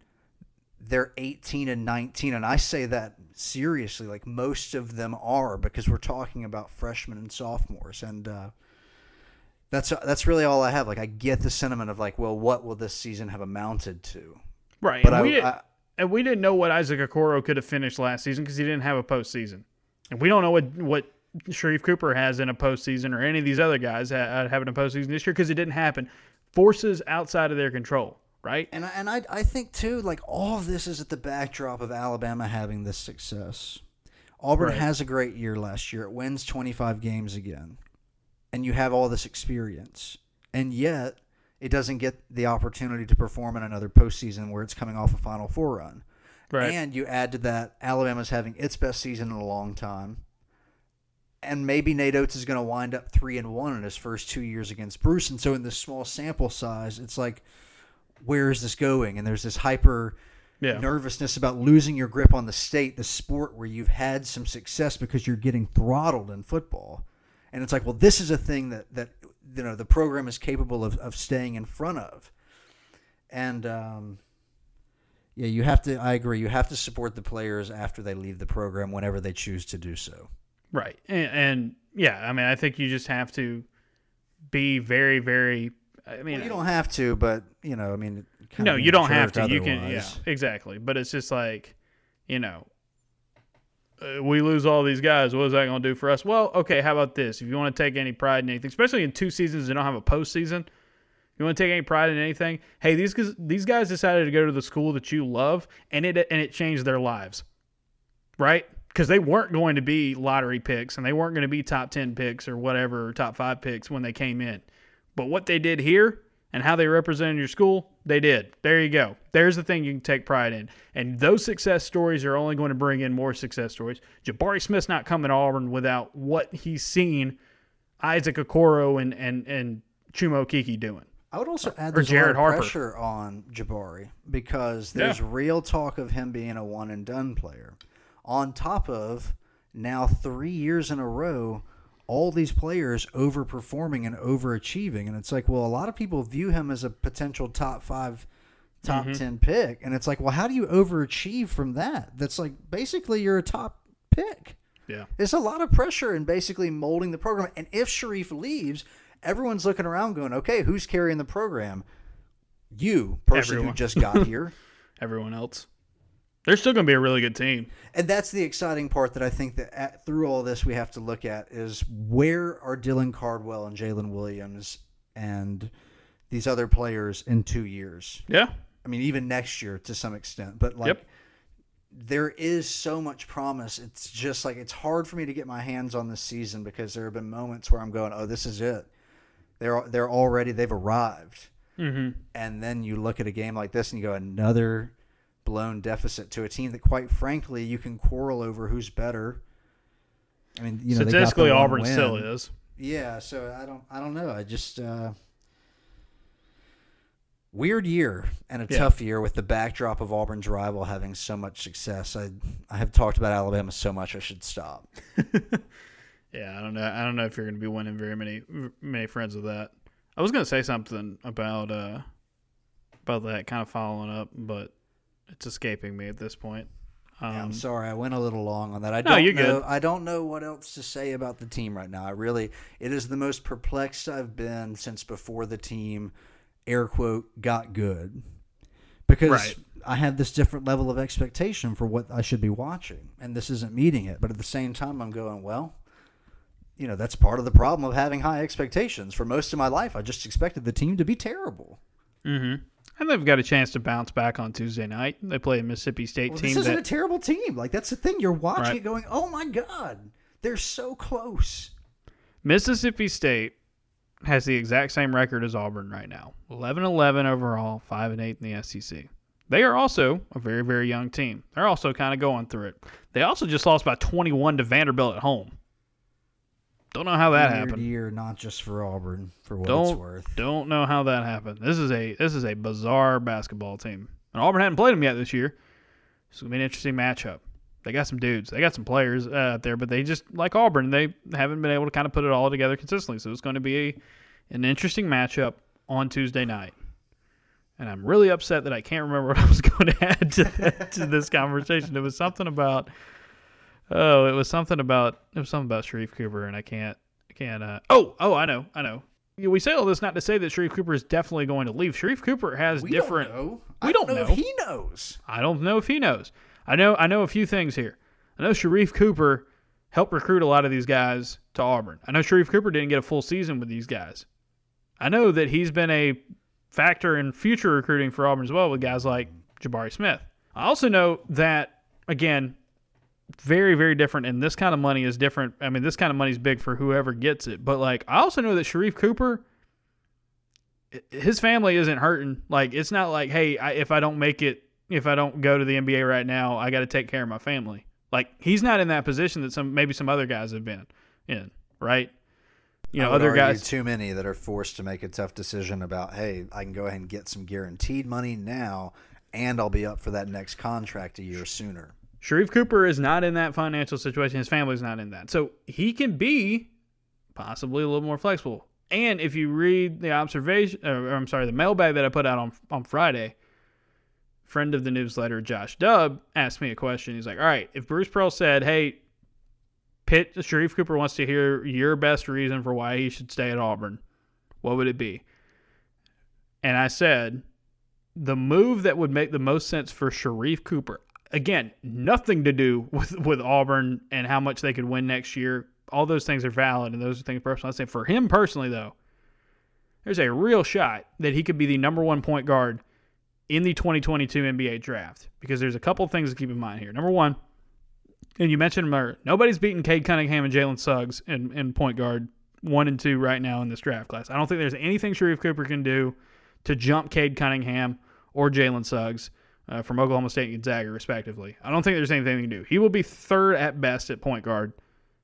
They're 18 and 19 and I say that seriously like most of them are because we're talking about freshmen and sophomores and uh that's that's really all I have. Like I get the sentiment of like, well, what will this season have amounted to? Right. But and, I, we, I and we didn't know what Isaac Okoro could have finished last season because he didn't have a postseason. And we don't know what, what Sharife Cooper has in a postseason or any of these other guys ha- having a postseason this year because it didn't happen. Forces outside of their control, right? And I, and I I think too like all of this is at the backdrop of Alabama having this success. Auburn Right. has a great year last year. It wins 25 games again. And you have all this experience. And yet it doesn't get the opportunity to perform in another postseason where it's coming off a Final Four run. Right. And you add to that Alabama's having its best season in a long time. And maybe Nate Oats is going to wind up three and one in his first two years against Bruce. And so in this small sample size, it's like, where is this going? And there's this hyper yeah. nervousness about losing your grip on the state, the sport where you've had some success because you're getting throttled in football. And it's like, well, this is a thing that that you know the program is capable of, of staying in front of. And um, yeah, you have to. I agree. You have to support the players after they leave the program, whenever they choose to do so. Right. And, and yeah, I mean, I think you just have to be very, very. I mean, Well, you don't have to, but you know, I mean, no, you don't have to. You can, yeah, exactly. But it's just like, you know, uh, we lose all these guys. What is that going to do for us? Well, okay. How about this? If you want to take any pride in anything, especially in two seasons, you don't have a postseason. You want to take any pride in anything? Hey, these guys, these guys decided to go to the school that you love, and it and it changed their lives, right? Because they weren't going to be lottery picks, and they weren't going to be top ten picks or whatever, or top five picks when they came in. But what they did here and how they represented your school, they did. There you go. There's the thing you can take pride in. And those success stories are only going to bring in more success stories. Jabari Smith's not coming to Auburn without what he's seen Isaac Okoro and, and, and Chuma Okeke doing. I would also add there's Jared a lot of Harper. pressure on Jabari because there's Yeah. real talk of him being a one and done player. On top of now three years in a row, all these players overperforming and overachieving, and it's like, well, a lot of people view him as a potential top five, top Mm-hmm. ten pick, and it's like, well, how do you overachieve from that? That's like basically you're a top pick. Yeah. There's a lot of pressure in basically molding the program. And if Sharife leaves, everyone's looking around going, okay, who's carrying the program? You, person Everyone. who just got here. Everyone else. They're still going to be a really good team. And that's the exciting part that I think that at, through all this we have to look at is where are Dylan Cardwell and Jaylin Williams and these other players in two years? Yeah. I mean, even next year to some extent. But like, Yep. there is so much promise. It's just like it's hard for me to get my hands on this season because there have been moments where I'm going, "Oh, this is it." They're they're already they've arrived, Mm-hmm. and then you look at a game like this and you go, another blown deficit to a team that, quite frankly, you can quarrel over who's better. I mean, you know, Statistically, Auburn win. still is. Yeah, so I don't I don't know. I just uh weird year and a Yeah. tough year with the backdrop of Auburn's rival having so much success. I I have talked about Alabama so much I should stop. Yeah, I don't know. I don't know if you're going to be winning very many many friends with that. I was going to say something about uh about that kind of following up, but it's escaping me at this point. Um, Yeah, I'm sorry, I went a little long on that. I No, don't you're know. good. I don't know what else to say about the team right now. I really, it is the most perplexed I've been since before the team, air quote, got good, because Right. I have this different level of expectation for what I should be watching, and this isn't meeting it. But at the same time, I'm going, well, you know, that's part of the problem of having high expectations. For most of my life, I just expected the team to be terrible. Mm-hmm. And they've got a chance to bounce back on Tuesday night. They play a Mississippi State Well, team this isn't that a terrible team. Like that's the thing. You're watching Right. it, going, "Oh my god, they're so close." Mississippi State has the exact same record as Auburn right now 11 11 overall, 5 and 8 in the SEC. They are also a very, very young team. They're also kind of going through it. They also just lost by 21 to Vanderbilt at home. Don't know how that year happened. year, not just for Auburn, for what it's Don't worth. don't know how that happened. This is a this is a bizarre basketball team. And Auburn hadn't played them yet this year. It's gonna be an interesting matchup. They got some dudes. They got some players uh, out there, but they just like Auburn. They haven't been able to kind of put it all together consistently. So it's going to be a, an interesting matchup on Tuesday night. And I'm really upset that I can't remember what I was going to add to, that, to this conversation. It was something about oh, it was something about it was something about Sharife Cooper, and I can't I can't. Uh, oh oh, I know I know. We say all this not to say that Sharife Cooper is definitely going to leave. Sharife Cooper has We different. Don't know. We I don't know, know. if he knows. I don't know if he knows. I know I know a few things here. I know Sharife Cooper helped recruit a lot of these guys to Auburn. I know Sharife Cooper didn't get a full season with these guys. I know that he's been a factor in future recruiting for Auburn as well with guys like Jabari Smith. I also know that again, very very different and this kind of money is different. I mean, this kind of money is big for whoever gets it, but like I also know that Sharife Cooper his family isn't hurting. Like it's not like, hey, I, if I don't make it, if I don't go to the NBA right now, I got to take care of my family. Like he's not in that position that some maybe some other guys have been in, right? You know, other guys. Too many that are forced to make a tough decision about, hey, I can go ahead and get some guaranteed money now, and I'll be up for that next contract a year sooner. Sharife Cooper is not in that financial situation. His family's not in that, so he can be possibly a little more flexible. And if you read the observation, uh, or I'm sorry, the mailbag that I put out on on Friday, friend of the newsletter Josh Dubb asked me a question. He's like, "All right, if Bruce Pearl said, hey, Pitt Sharife Cooper wants to hear your best reason for why he should stay at Auburn, what would it be?" And I said, the move that would make the most sense for Sharife Cooper. Again, nothing to do with, with Auburn and how much they could win next year. All those things are valid and those are things personal. I say for him personally though, there's a real shot that he could be the number one point guard in the 2022 NBA draft because there's a couple things to keep in mind here. Number one, and you mentioned earlier, nobody's beaten Cade Cunningham and Jalen Suggs in, in point guard one and two right now in this draft class. I don't think there's anything Sharife Cooper can do to jump Cade Cunningham or Jalen Suggs uh, from Oklahoma State and Gonzaga, respectively. I don't think there's anything he can do. He will be third at best at point guard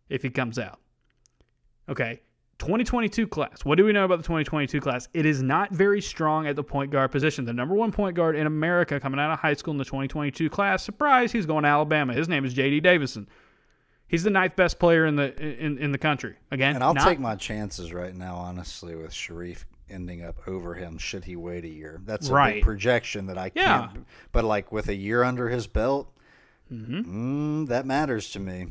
if he comes out. Okay, 2022 class. What do we know about the 2022 class? It is not very strong at the point guard position. The number one point guard in America coming out of high school in the 2022 class. Surprise, he's going to Alabama. His name is J.D. Davison. He's the ninth best player in the in, in the country. Again, And I'll not- take my chances right now, honestly, with Sharife ending up over him should he wait a year. That's a Right. big projection that I Yeah. can't. But like with a year under his belt, Mm-hmm. mm, that matters to me.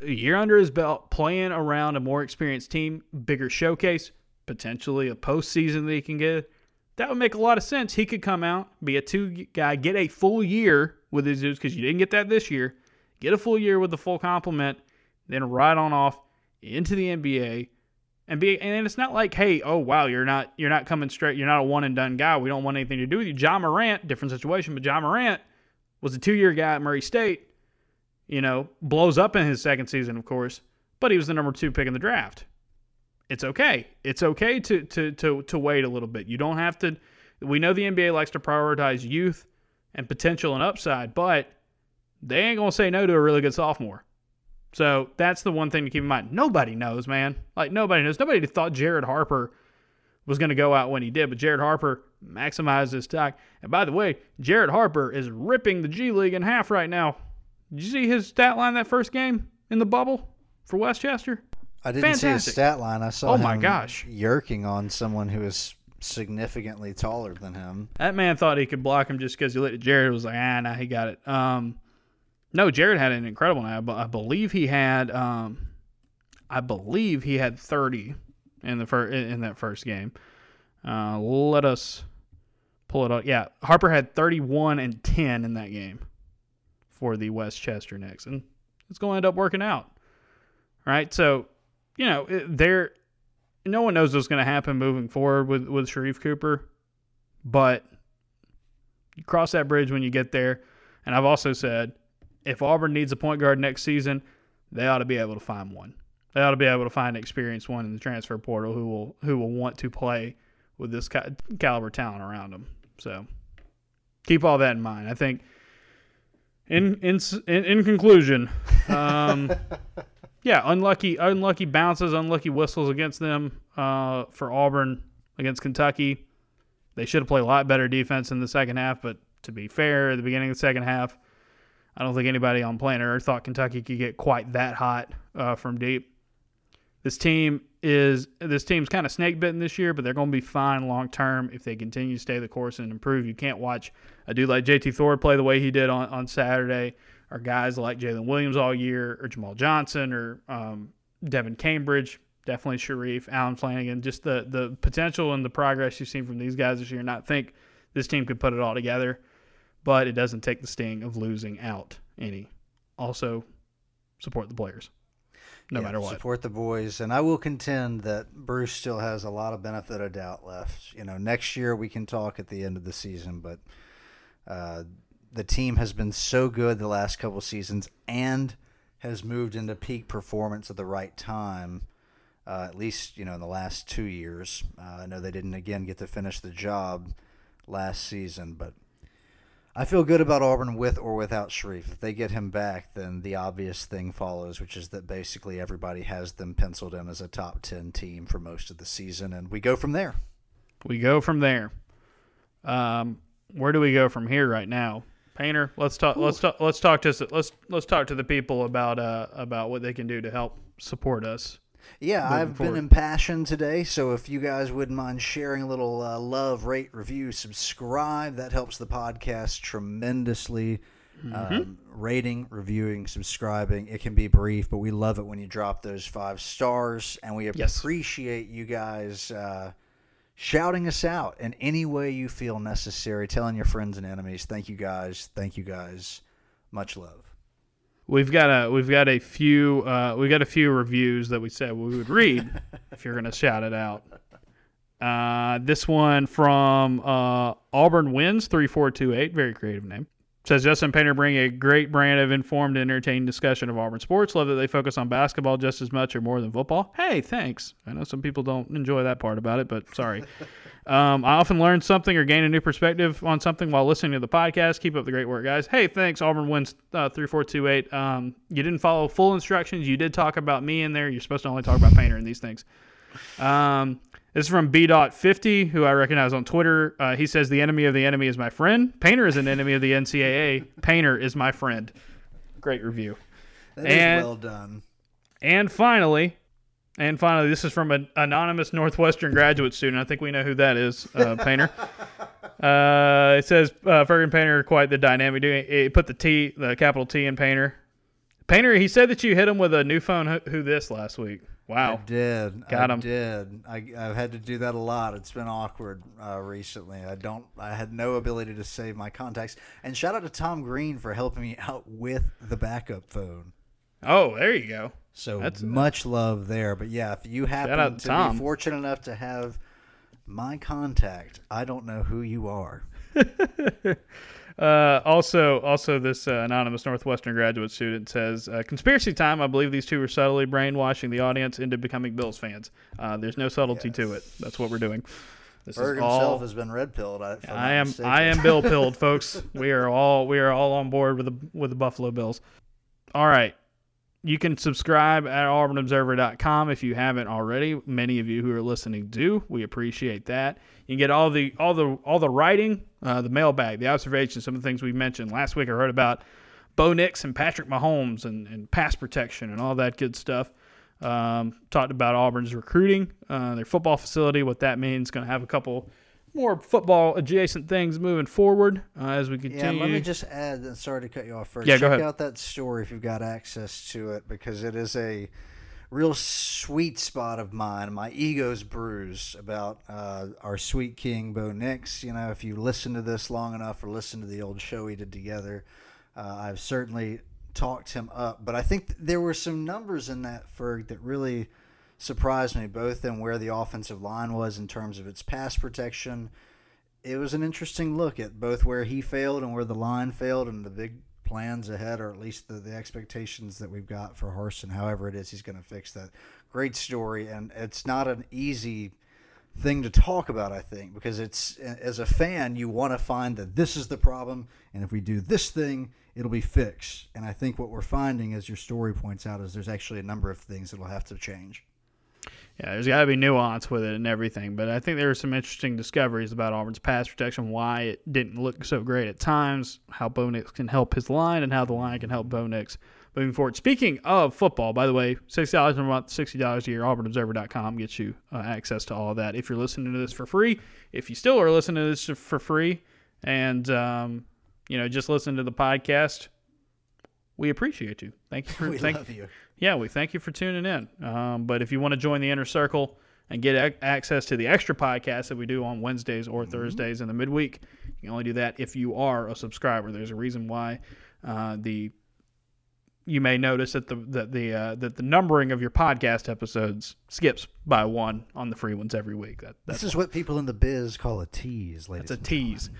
a year under his belt, playing around a more experienced team, bigger showcase, potentially a postseason that he can get. That would make a lot of sense. He could come out, be a two guy, get a full year with his dudes because you didn't get that this year. Get a full year with the full complement, then ride on off into the NBA. And be and it's not like, hey, oh wow, you're not you're not coming straight, you're not a one and done guy. We don't want anything to do with you. Ja Morant, different situation, but Ja Morant was a two year guy at Murray State you know, blows up in his second season, of course, but he was the number two pick in the draft. It's okay. It's okay to to to to wait a little bit. You don't have to. We know the NBA likes to prioritize youth and potential and upside, but they ain't gonna say no to a really good sophomore. So that's the one thing to keep in mind. Nobody knows, man. Like nobody knows. Nobody thought Jared Harper was going to go out when he did, but Jared Harper maximized his stock. And by the way, Jared Harper is ripping the G League in half right now. Did you see his stat line that first game in the bubble for Westchester? I didn't see his stat line. I saw Oh my him gosh. yerking on someone who is significantly taller than him. That man thought he could block him just because he looked at Jared. Was like, ah, nah, he got it. Um, no, Jared had an incredible night. But I believe he had, um, I believe he had 30 in the fir- in that first game. Uh, let us pull it up. Yeah, Harper had 31 and 10 in that game for the Westchester Knicks, and it's going to end up working out. Right, so you know, there, no one knows what's going to happen moving forward with with Sharife Cooper, but you cross that bridge when you get there. And I've also said, if Auburn needs a point guard next season, they ought to be able to find one. They ought to be able to find an experienced one in the transfer portal who will who will want to play with this caliber talent around them. So keep all that in mind. I think in in in, in conclusion, um, yeah, unlucky unlucky bounces, unlucky whistles against them uh, for Auburn against Kentucky. They should have played a lot better defense in the second half, but to be fair, at the beginning of the second half, I don't think anybody on planet Earth thought Kentucky could get quite that hot uh, from deep. This team is this team's kind of snake bitten this year, but they're going to be fine long term if they continue to stay the course and improve. You can't watch a dude like JT Thor play the way he did on, on Saturday, or guys like Jaylin Williams all year, or Jamal Johnson, or um, Devin Cambridge, definitely Sharife, Allen Flanigan. Just the the potential and the progress you've seen from these guys this year. Not think this team could put it all together, but it doesn't take the sting of losing out any. Also, support the players no yeah, matter what. Support the boys, and I will contend that Bruce still has a lot of benefit of doubt left. You know, next year we can talk at the end of the season, but uh, the team has been so good the last couple seasons and has moved into peak performance at the right time. Uh, at least you know in the last two years. Uh, I know they didn't again get to finish the job last season, but I feel good about Auburn with or without Sharife. If they get him back, then the obvious thing follows, which is that basically everybody has them penciled in as a top 10 team for most of the season, and we go from there. We go from there. Um, where do we go from here right now? Painter, let's talk. Ooh. Let's talk. Let's talk to let's let's talk to the people about uh about what they can do to help support us. Yeah, I've forward. been impassioned today, so if you guys wouldn't mind sharing a little uh, love, rate, review, subscribe, that helps the podcast tremendously. Mm-hmm. Um, rating, reviewing, subscribing. It can be brief, but we love it when you drop those five stars, and we yes. appreciate you guys uh, shouting us out in any way you feel necessary, telling your friends and enemies. Thank you guys. Thank you guys. Much love. We've got a we've got a few uh, we got a few reviews that we said we would read if you're gonna shout it out. Uh, this one from uh, Auburn Wins three four two eight, very creative name. Says Justin Painter bring a great brand of informed and entertaining discussion of Auburn sports. Love that they focus on basketball just as much or more than football. Hey, thanks. I know some people don't enjoy that part about it, but sorry. Um, I often learn something or gain a new perspective on something while listening to the podcast. Keep up the great work, guys. Hey, thanks. Auburn wins uh, 3428. Um, you didn't follow full instructions. You did talk about me in there. You're supposed to only talk about Painter and these things. Um, this is from B.50, who I recognize on Twitter. Uh, he says, The enemy of the enemy is my friend. Painter is an enemy of the NCAA. Painter is my friend. Great review. That and, well done. And finally, and finally, this is from an anonymous Northwestern graduate student. I think we know who that is, uh, Painter. uh, it says uh, Ferguson Painter quite the dynamic. It put the T, the capital T in Painter. Painter, he said that you hit him with a new phone. Who, who this last week? Wow, I did. Got I him. Did I? I've had to do that a lot. It's been awkward uh, recently. I don't. I had no ability to save my contacts. And shout out to Tom Green for helping me out with the backup phone. Oh, there you go. So That's much love there. But yeah, if you happen to Tom. be fortunate enough to have my contact, I don't know who you are. uh, also, also this uh, anonymous Northwestern graduate student says, uh, "Conspiracy time. I believe these two are subtly brainwashing the audience into becoming Bills fans. Uh, there's no subtlety yes. to it. That's what we're doing." This Berg all, himself has been red pilled. I, I am mistaken. I am Bill pilled, folks. We are all we are all on board with the with the Buffalo Bills. All right, you can subscribe at auburnobserver.com if you haven't already. Many of you who are listening do. We appreciate that. You can get all the all the all the writing, uh, the mailbag, the observations, some of the things we mentioned last week. I heard about Bo Nix and Patrick Mahomes and, and pass protection and all that good stuff. Um, talked about Auburn's recruiting, uh, their football facility, what that means. Going to have a couple more football adjacent things moving forward uh, as we continue. Yeah, let me just add. Sorry to cut you off first. Yeah, Check go ahead. out that story if you've got access to it because it is a real sweet spot of mine. My ego's bruised about uh, our sweet king Bo Nix. You know, if you listen to this long enough or listen to the old show we did together, uh, I've certainly talked him up. But I think there were some numbers in that Ferg that really surprised me both in where the offensive line was in terms of its pass protection. It was an interesting look at both where he failed and where the line failed, and the big plans ahead, or at least the, the expectations that we've got for Harsin. However, it is he's going to fix that. Great story, and it's not an easy thing to talk about, I think, because it's as a fan, you want to find that this is the problem, and if we do this thing, it'll be fixed. And I think what we're finding, as your story points out, is there's actually a number of things that'll have to change. Yeah, there's got to be nuance with it and everything, but I think there were some interesting discoveries about Auburn's pass protection, why it didn't look so great at times, how Bo Nix can help his line, and how the line can help Bo Nix moving forward. Speaking of football, by the way, $60 a month, $60 a year, auburnobserver.com gets you uh, access to all of that. If you're listening to this for free, if you still are listening to this for free, and, um, you know, just listen to the podcast, we appreciate you. Thank you for we thank, love you. Yeah, we thank you for tuning in. Um, but if you want to join the inner circle and get ac- access to the extra podcasts that we do on Wednesdays or Thursdays in the midweek, you can only do that if you are a subscriber. There's a reason why uh, the you may notice that the that the uh, that the numbering of your podcast episodes skips by one on the free ones every week. That that's This is what people in the biz call a tease, ladies. it's a tease.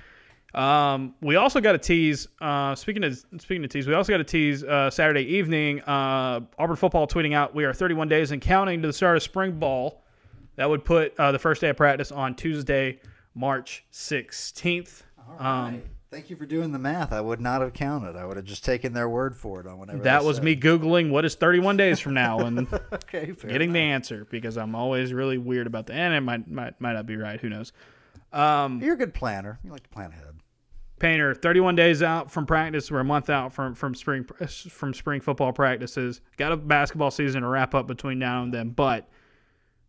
Um, we also got a tease. Uh, speaking of speaking of tease, we also got a tease uh, Saturday evening. Uh, Auburn football tweeting out, "We are 31 days and counting to the start of spring ball." That would put uh, the first day of practice on Tuesday, March 16th. All right. Um, Thank you for doing the math. I would not have counted. I would have just taken their word for it on whatever. that was said. me googling what is 31 days from now and Okay, getting the answer because I'm always really weird about the and it might might might not be right. Who knows? Um, You're a good planner. You like to plan ahead. Painter, 31 days out from practice. We're a month out from from spring from spring football practices. Got a basketball season to wrap up between now and then, but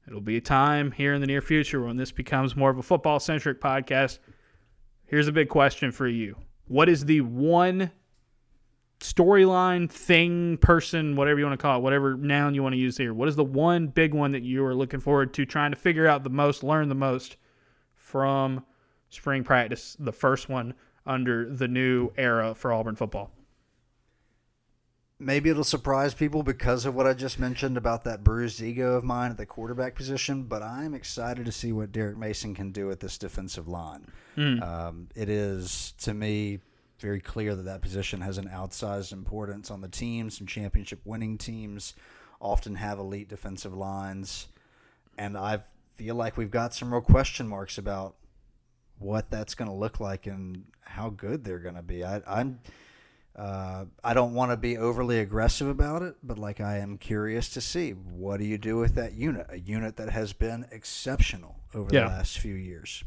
it'll be a time here in the near future when this becomes more of a football centric podcast. Here's a big question for you: What is the one storyline, thing, person, whatever you want to call it, whatever noun you want to use here? What is the one big one that you are looking forward to trying to figure out the most, learn the most from spring practice, the first one under the new era for Auburn football. Maybe it'll surprise people because of what I just mentioned about that bruised ego of mine at the quarterback position, but I'm excited to see what Derek Mason can do at this defensive line. Um, it is, to me, very clear that that position has an outsized importance on the team. Some championship winning teams often have elite defensive lines, and I feel like we've got some real question marks about what that's going to look like and how good they're going to be. I, I'm. Uh, I don't want to be overly aggressive about it, but like I am curious to see what do you do with that unit, a unit that has been exceptional over Yeah. the last few years.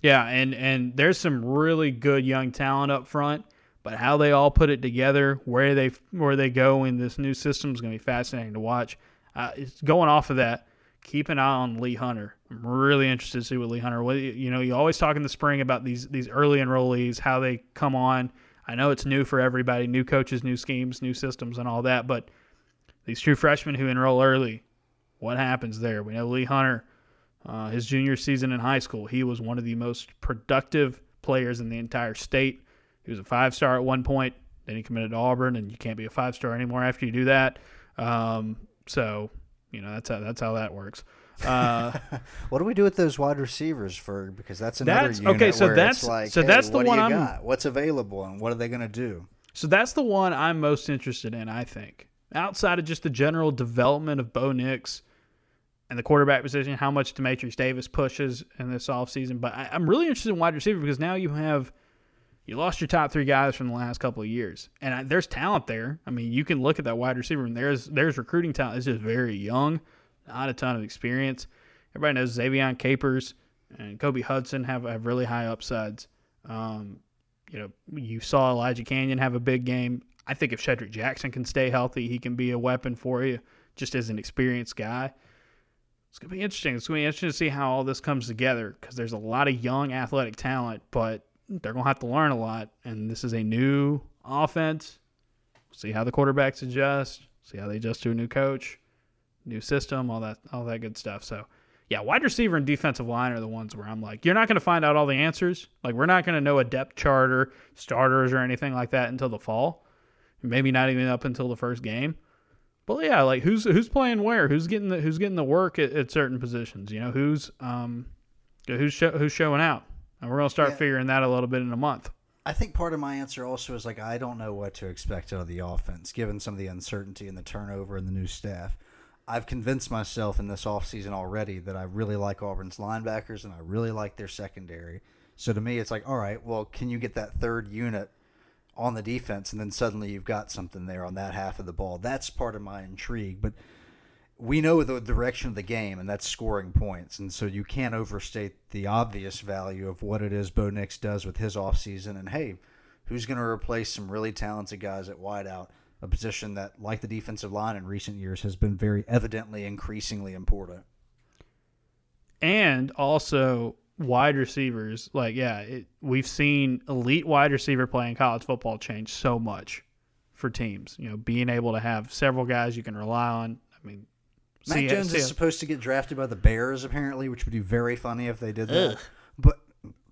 Yeah, and and there's some really good young talent up front, but how they all put it together, where they where they go in this new system is going to be fascinating to watch. Uh, it's going off of that. Keep an eye on Lee Hunter. I'm really interested to see what Lee Hunter. What you know, you always talk in the spring about these these early enrollees, how they come on. I know it's new for everybody, new coaches, new schemes, new systems, and all that, but these true freshmen who enroll early, what happens there? We know Lee Hunter, uh, his junior season in high school, he was one of the most productive players in the entire state. He was a five star at one point. Then he committed to Auburn, and you can't be a five star anymore after you do that. Um, so, you know that's how that's how that works. Uh, What do we do with those wide receivers for? Because that's another That's- unit okay, so that's- like, so hey, that's the what one I'm- got? What's available and what are they going to do? So that's the one I'm most interested in, I think. Outside of just the general development of Bo Nix and the quarterback position, how much Dematrius Davis pushes in this offseason. But I, I'm really interested in wide receiver because now you have you lost your top three guys from the last couple of years, and I, there's talent there. I mean, you can look at that wide receiver, and there's there's recruiting talent. It's just very young, not a ton of experience. Everybody knows Ze'Vian Capers and Kobe Hudson have have really high upsides. Um, you know, you saw Elijah Canion have a big game. I think if Shedrick Jackson can stay healthy, he can be a weapon for you just as an experienced guy. It's going to be interesting. It's going to be interesting to see how all this comes together because there's a lot of young athletic talent, but they're going to have to learn a lot. And this is a new offense. See how the quarterbacks adjust, see how they adjust to a new coach, new system, all that, all that good stuff. So, yeah, wide receiver and defensive line are the ones where I'm like, you're not going to find out all the answers. Like, we're not going to know a depth chart or starters or anything like that until the fall. Maybe not even up until the first game. But yeah, like who's who's playing where? Who's getting the who's getting the work at, at certain positions? You know, who's um who's show, who's showing out? And we're gonna start Yeah. figuring that a little bit in a month. I think part of my answer also is like I don't know what to expect out of the offense, given some of the uncertainty and the turnover and the new staff. I've convinced myself in this offseason already that I really like Auburn's linebackers and I really like their secondary. So to me, it's like, all right, well, can you get that third unit on the defense, and then suddenly you've got something there on that half of the ball? That's part of my intrigue, but we know the direction of the game, and that's scoring points. And so you can't overstate the obvious value of what it is Bo Nix does with his offseason. And hey, who's going to replace some really talented guys at wideout? A position that, like the defensive line in recent years, has been very evidently increasingly important. and also wide receivers. Like, yeah, it, we've seen elite wide receiver play in college football change so much for teams. You know, being able to have several guys you can rely on. I mean, Mac see- Jones see- is supposed to get drafted by the Bears, apparently, which would be very funny if they did that. Ugh. But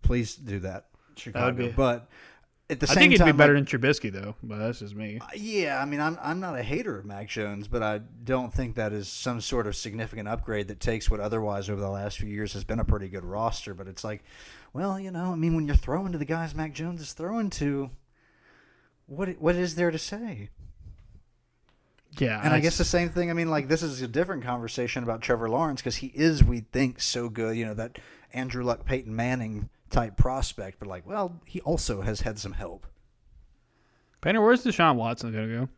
please do that, Chicago. be- But at the I same think he'd time, be better like- than Trubisky though, but that's just me. Uh, yeah, I mean, I'm I'm not a hater of Mac Jones, but I don't think that is some sort of significant upgrade that takes what otherwise over the last few years has been a pretty good roster. But it's like, well, you know, I mean, when you're throwing to the guys Mac Jones is throwing to, what what is there to say? Yeah, And I guess the same thing. I mean, like this is a different conversation about Trevor Lawrence because he is, we think, so good. You know, that Andrew Luck, Peyton Manning type prospect. But like, well, he also has had some help. Painter, where's Deshaun Watson gonna go?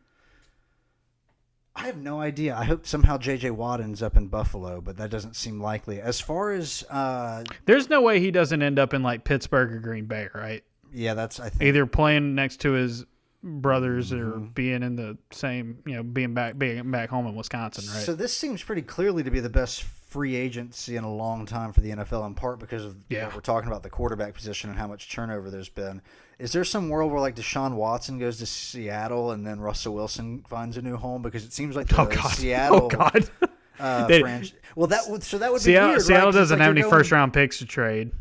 I have no idea. I hope somehow J.J. Watt ends up in Buffalo, but that doesn't seem likely. As far as, uh, There's no way he doesn't end up in like Pittsburgh or Green Bay, right? yeah, that's I think. Either playing next to his brothers or Mm-hmm. being in the same, you know, being back being back home in Wisconsin, right? So this seems pretty clearly to be the best free agency in a long time for the NFL, in part because of Yeah. what we're talking about the quarterback position and how much turnover there's been. Is there some world where like Deshaun Watson goes to Seattle and then Russell Wilson finds a new home? Because it seems like the oh God! Seattle oh God! uh, They- franchise. Well, that would so that would be Seattle, weird. Seattle right? doesn't like have any going- first round picks to trade.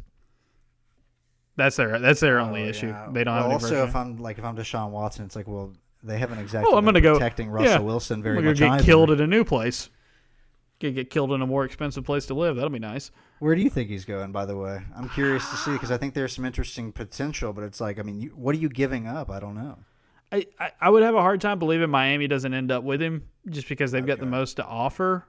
That's their that's their only Oh, issue. They don't well, have any also, if. I'm like if I'm Deshaun Watson, it's like well they haven't exactly Oh, I'm gonna go protecting Russell yeah, Wilson very much. I'm much get either. killed at a new place. Get get killed in a more expensive place to live. That'll be nice. Where do you think he's going? By the way, I'm curious to see because I think there's some interesting potential. But it's like, I mean, you, what are you giving up? I don't know. I, I, I would have a hard time believing Miami doesn't end up with him just because they've got the most to offer.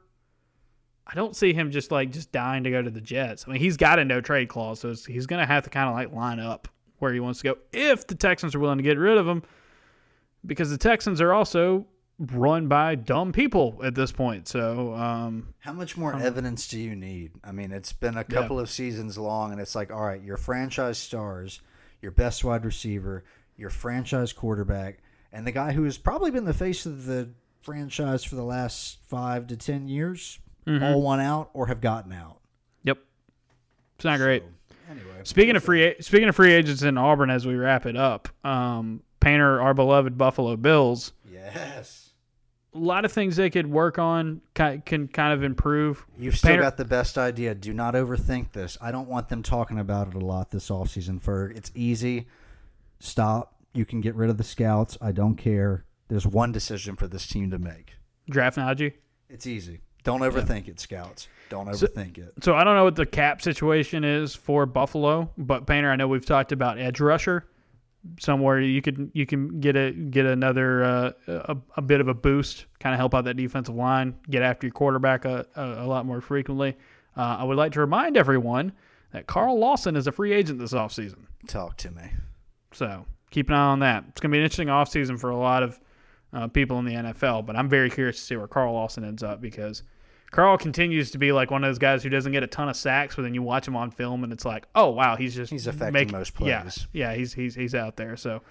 I don't see him just like just dying to go to the Jets. I mean, he's got a no trade clause, so it's, he's going to have to kind of like line up where he wants to go if the Texans are willing to get rid of him, because the Texans are also run by dumb people at this point. So um, How much more evidence do you need? I mean, it's been a couple of seasons long, and it's like, all right, your franchise stars, your best wide receiver, your franchise quarterback, and the guy who has probably been the face of the franchise for the last five to ten years, all won out or have gotten out. yep, it's not great. Anyway, Speaking of free speaking of free agents in Auburn, as we wrap it up, um, Painter, our beloved Buffalo Bills. yes, a lot of things they could work on can kind of improve. you've still Painter- got the best idea. Do not overthink this. I don't want them talking about it a lot this offseason, Ferg. It's easy. Stop. You can get rid of the scouts. I don't care. There's one decision for this team to make. Draft Najee. It's easy. Don't overthink it, scouts. Don't So- overthink it. So I don't know what the cap situation is for Buffalo, but Painter, I know we've talked about edge rusher. Somewhere you could you can get a get another uh, a, a bit of a boost, kind of help out that defensive line, get after your quarterback a, a, a lot more frequently. Uh, I would like to remind everyone that Carl Lawson is a free agent this offseason. Talk to me. So keep an eye on that. It's going to be an interesting offseason for a lot of uh, people in the NFL, but I'm very curious to see where Carl Lawson ends up because Carl continues to be like one of those guys who doesn't get a ton of sacks, but then you watch him on film and it's like, oh wow, he's just He's affecting make- most Yeah, plays. yeah, he's he's he's out there. So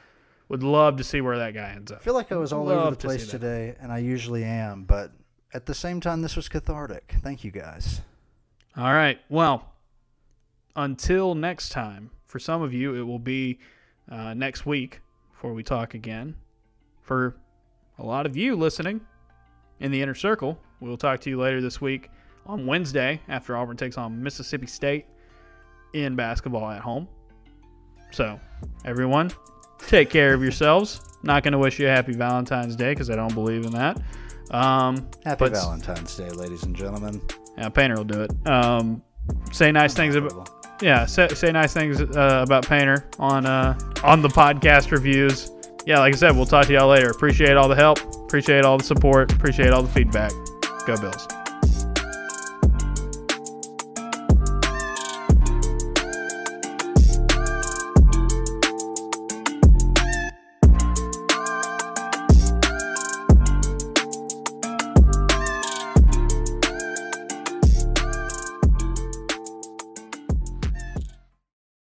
would love to see where that guy ends up. I feel like I was all over Love the to place that. today, and I usually am, but at the same time, this was cathartic. Thank you guys. All right. Well, until next time, for some of you, it will be uh, next week before we talk again. For a lot of you listening in the inner circle, we'll talk to you later this week on Wednesday after Auburn takes on Mississippi State in basketball at home. So, everyone, take care of yourselves. Not going to wish you a happy Valentine's Day because I don't believe in that. Um, Happy Valentine's Day, ladies and gentlemen. yeah, Painter will do it. Um, say nice things about yeah, say, say nice things uh, about Painter on uh, on the podcast reviews. Yeah, like I said, we'll talk to y'all later. Appreciate all the help. Appreciate all the support. Appreciate all the feedback. Go Bills.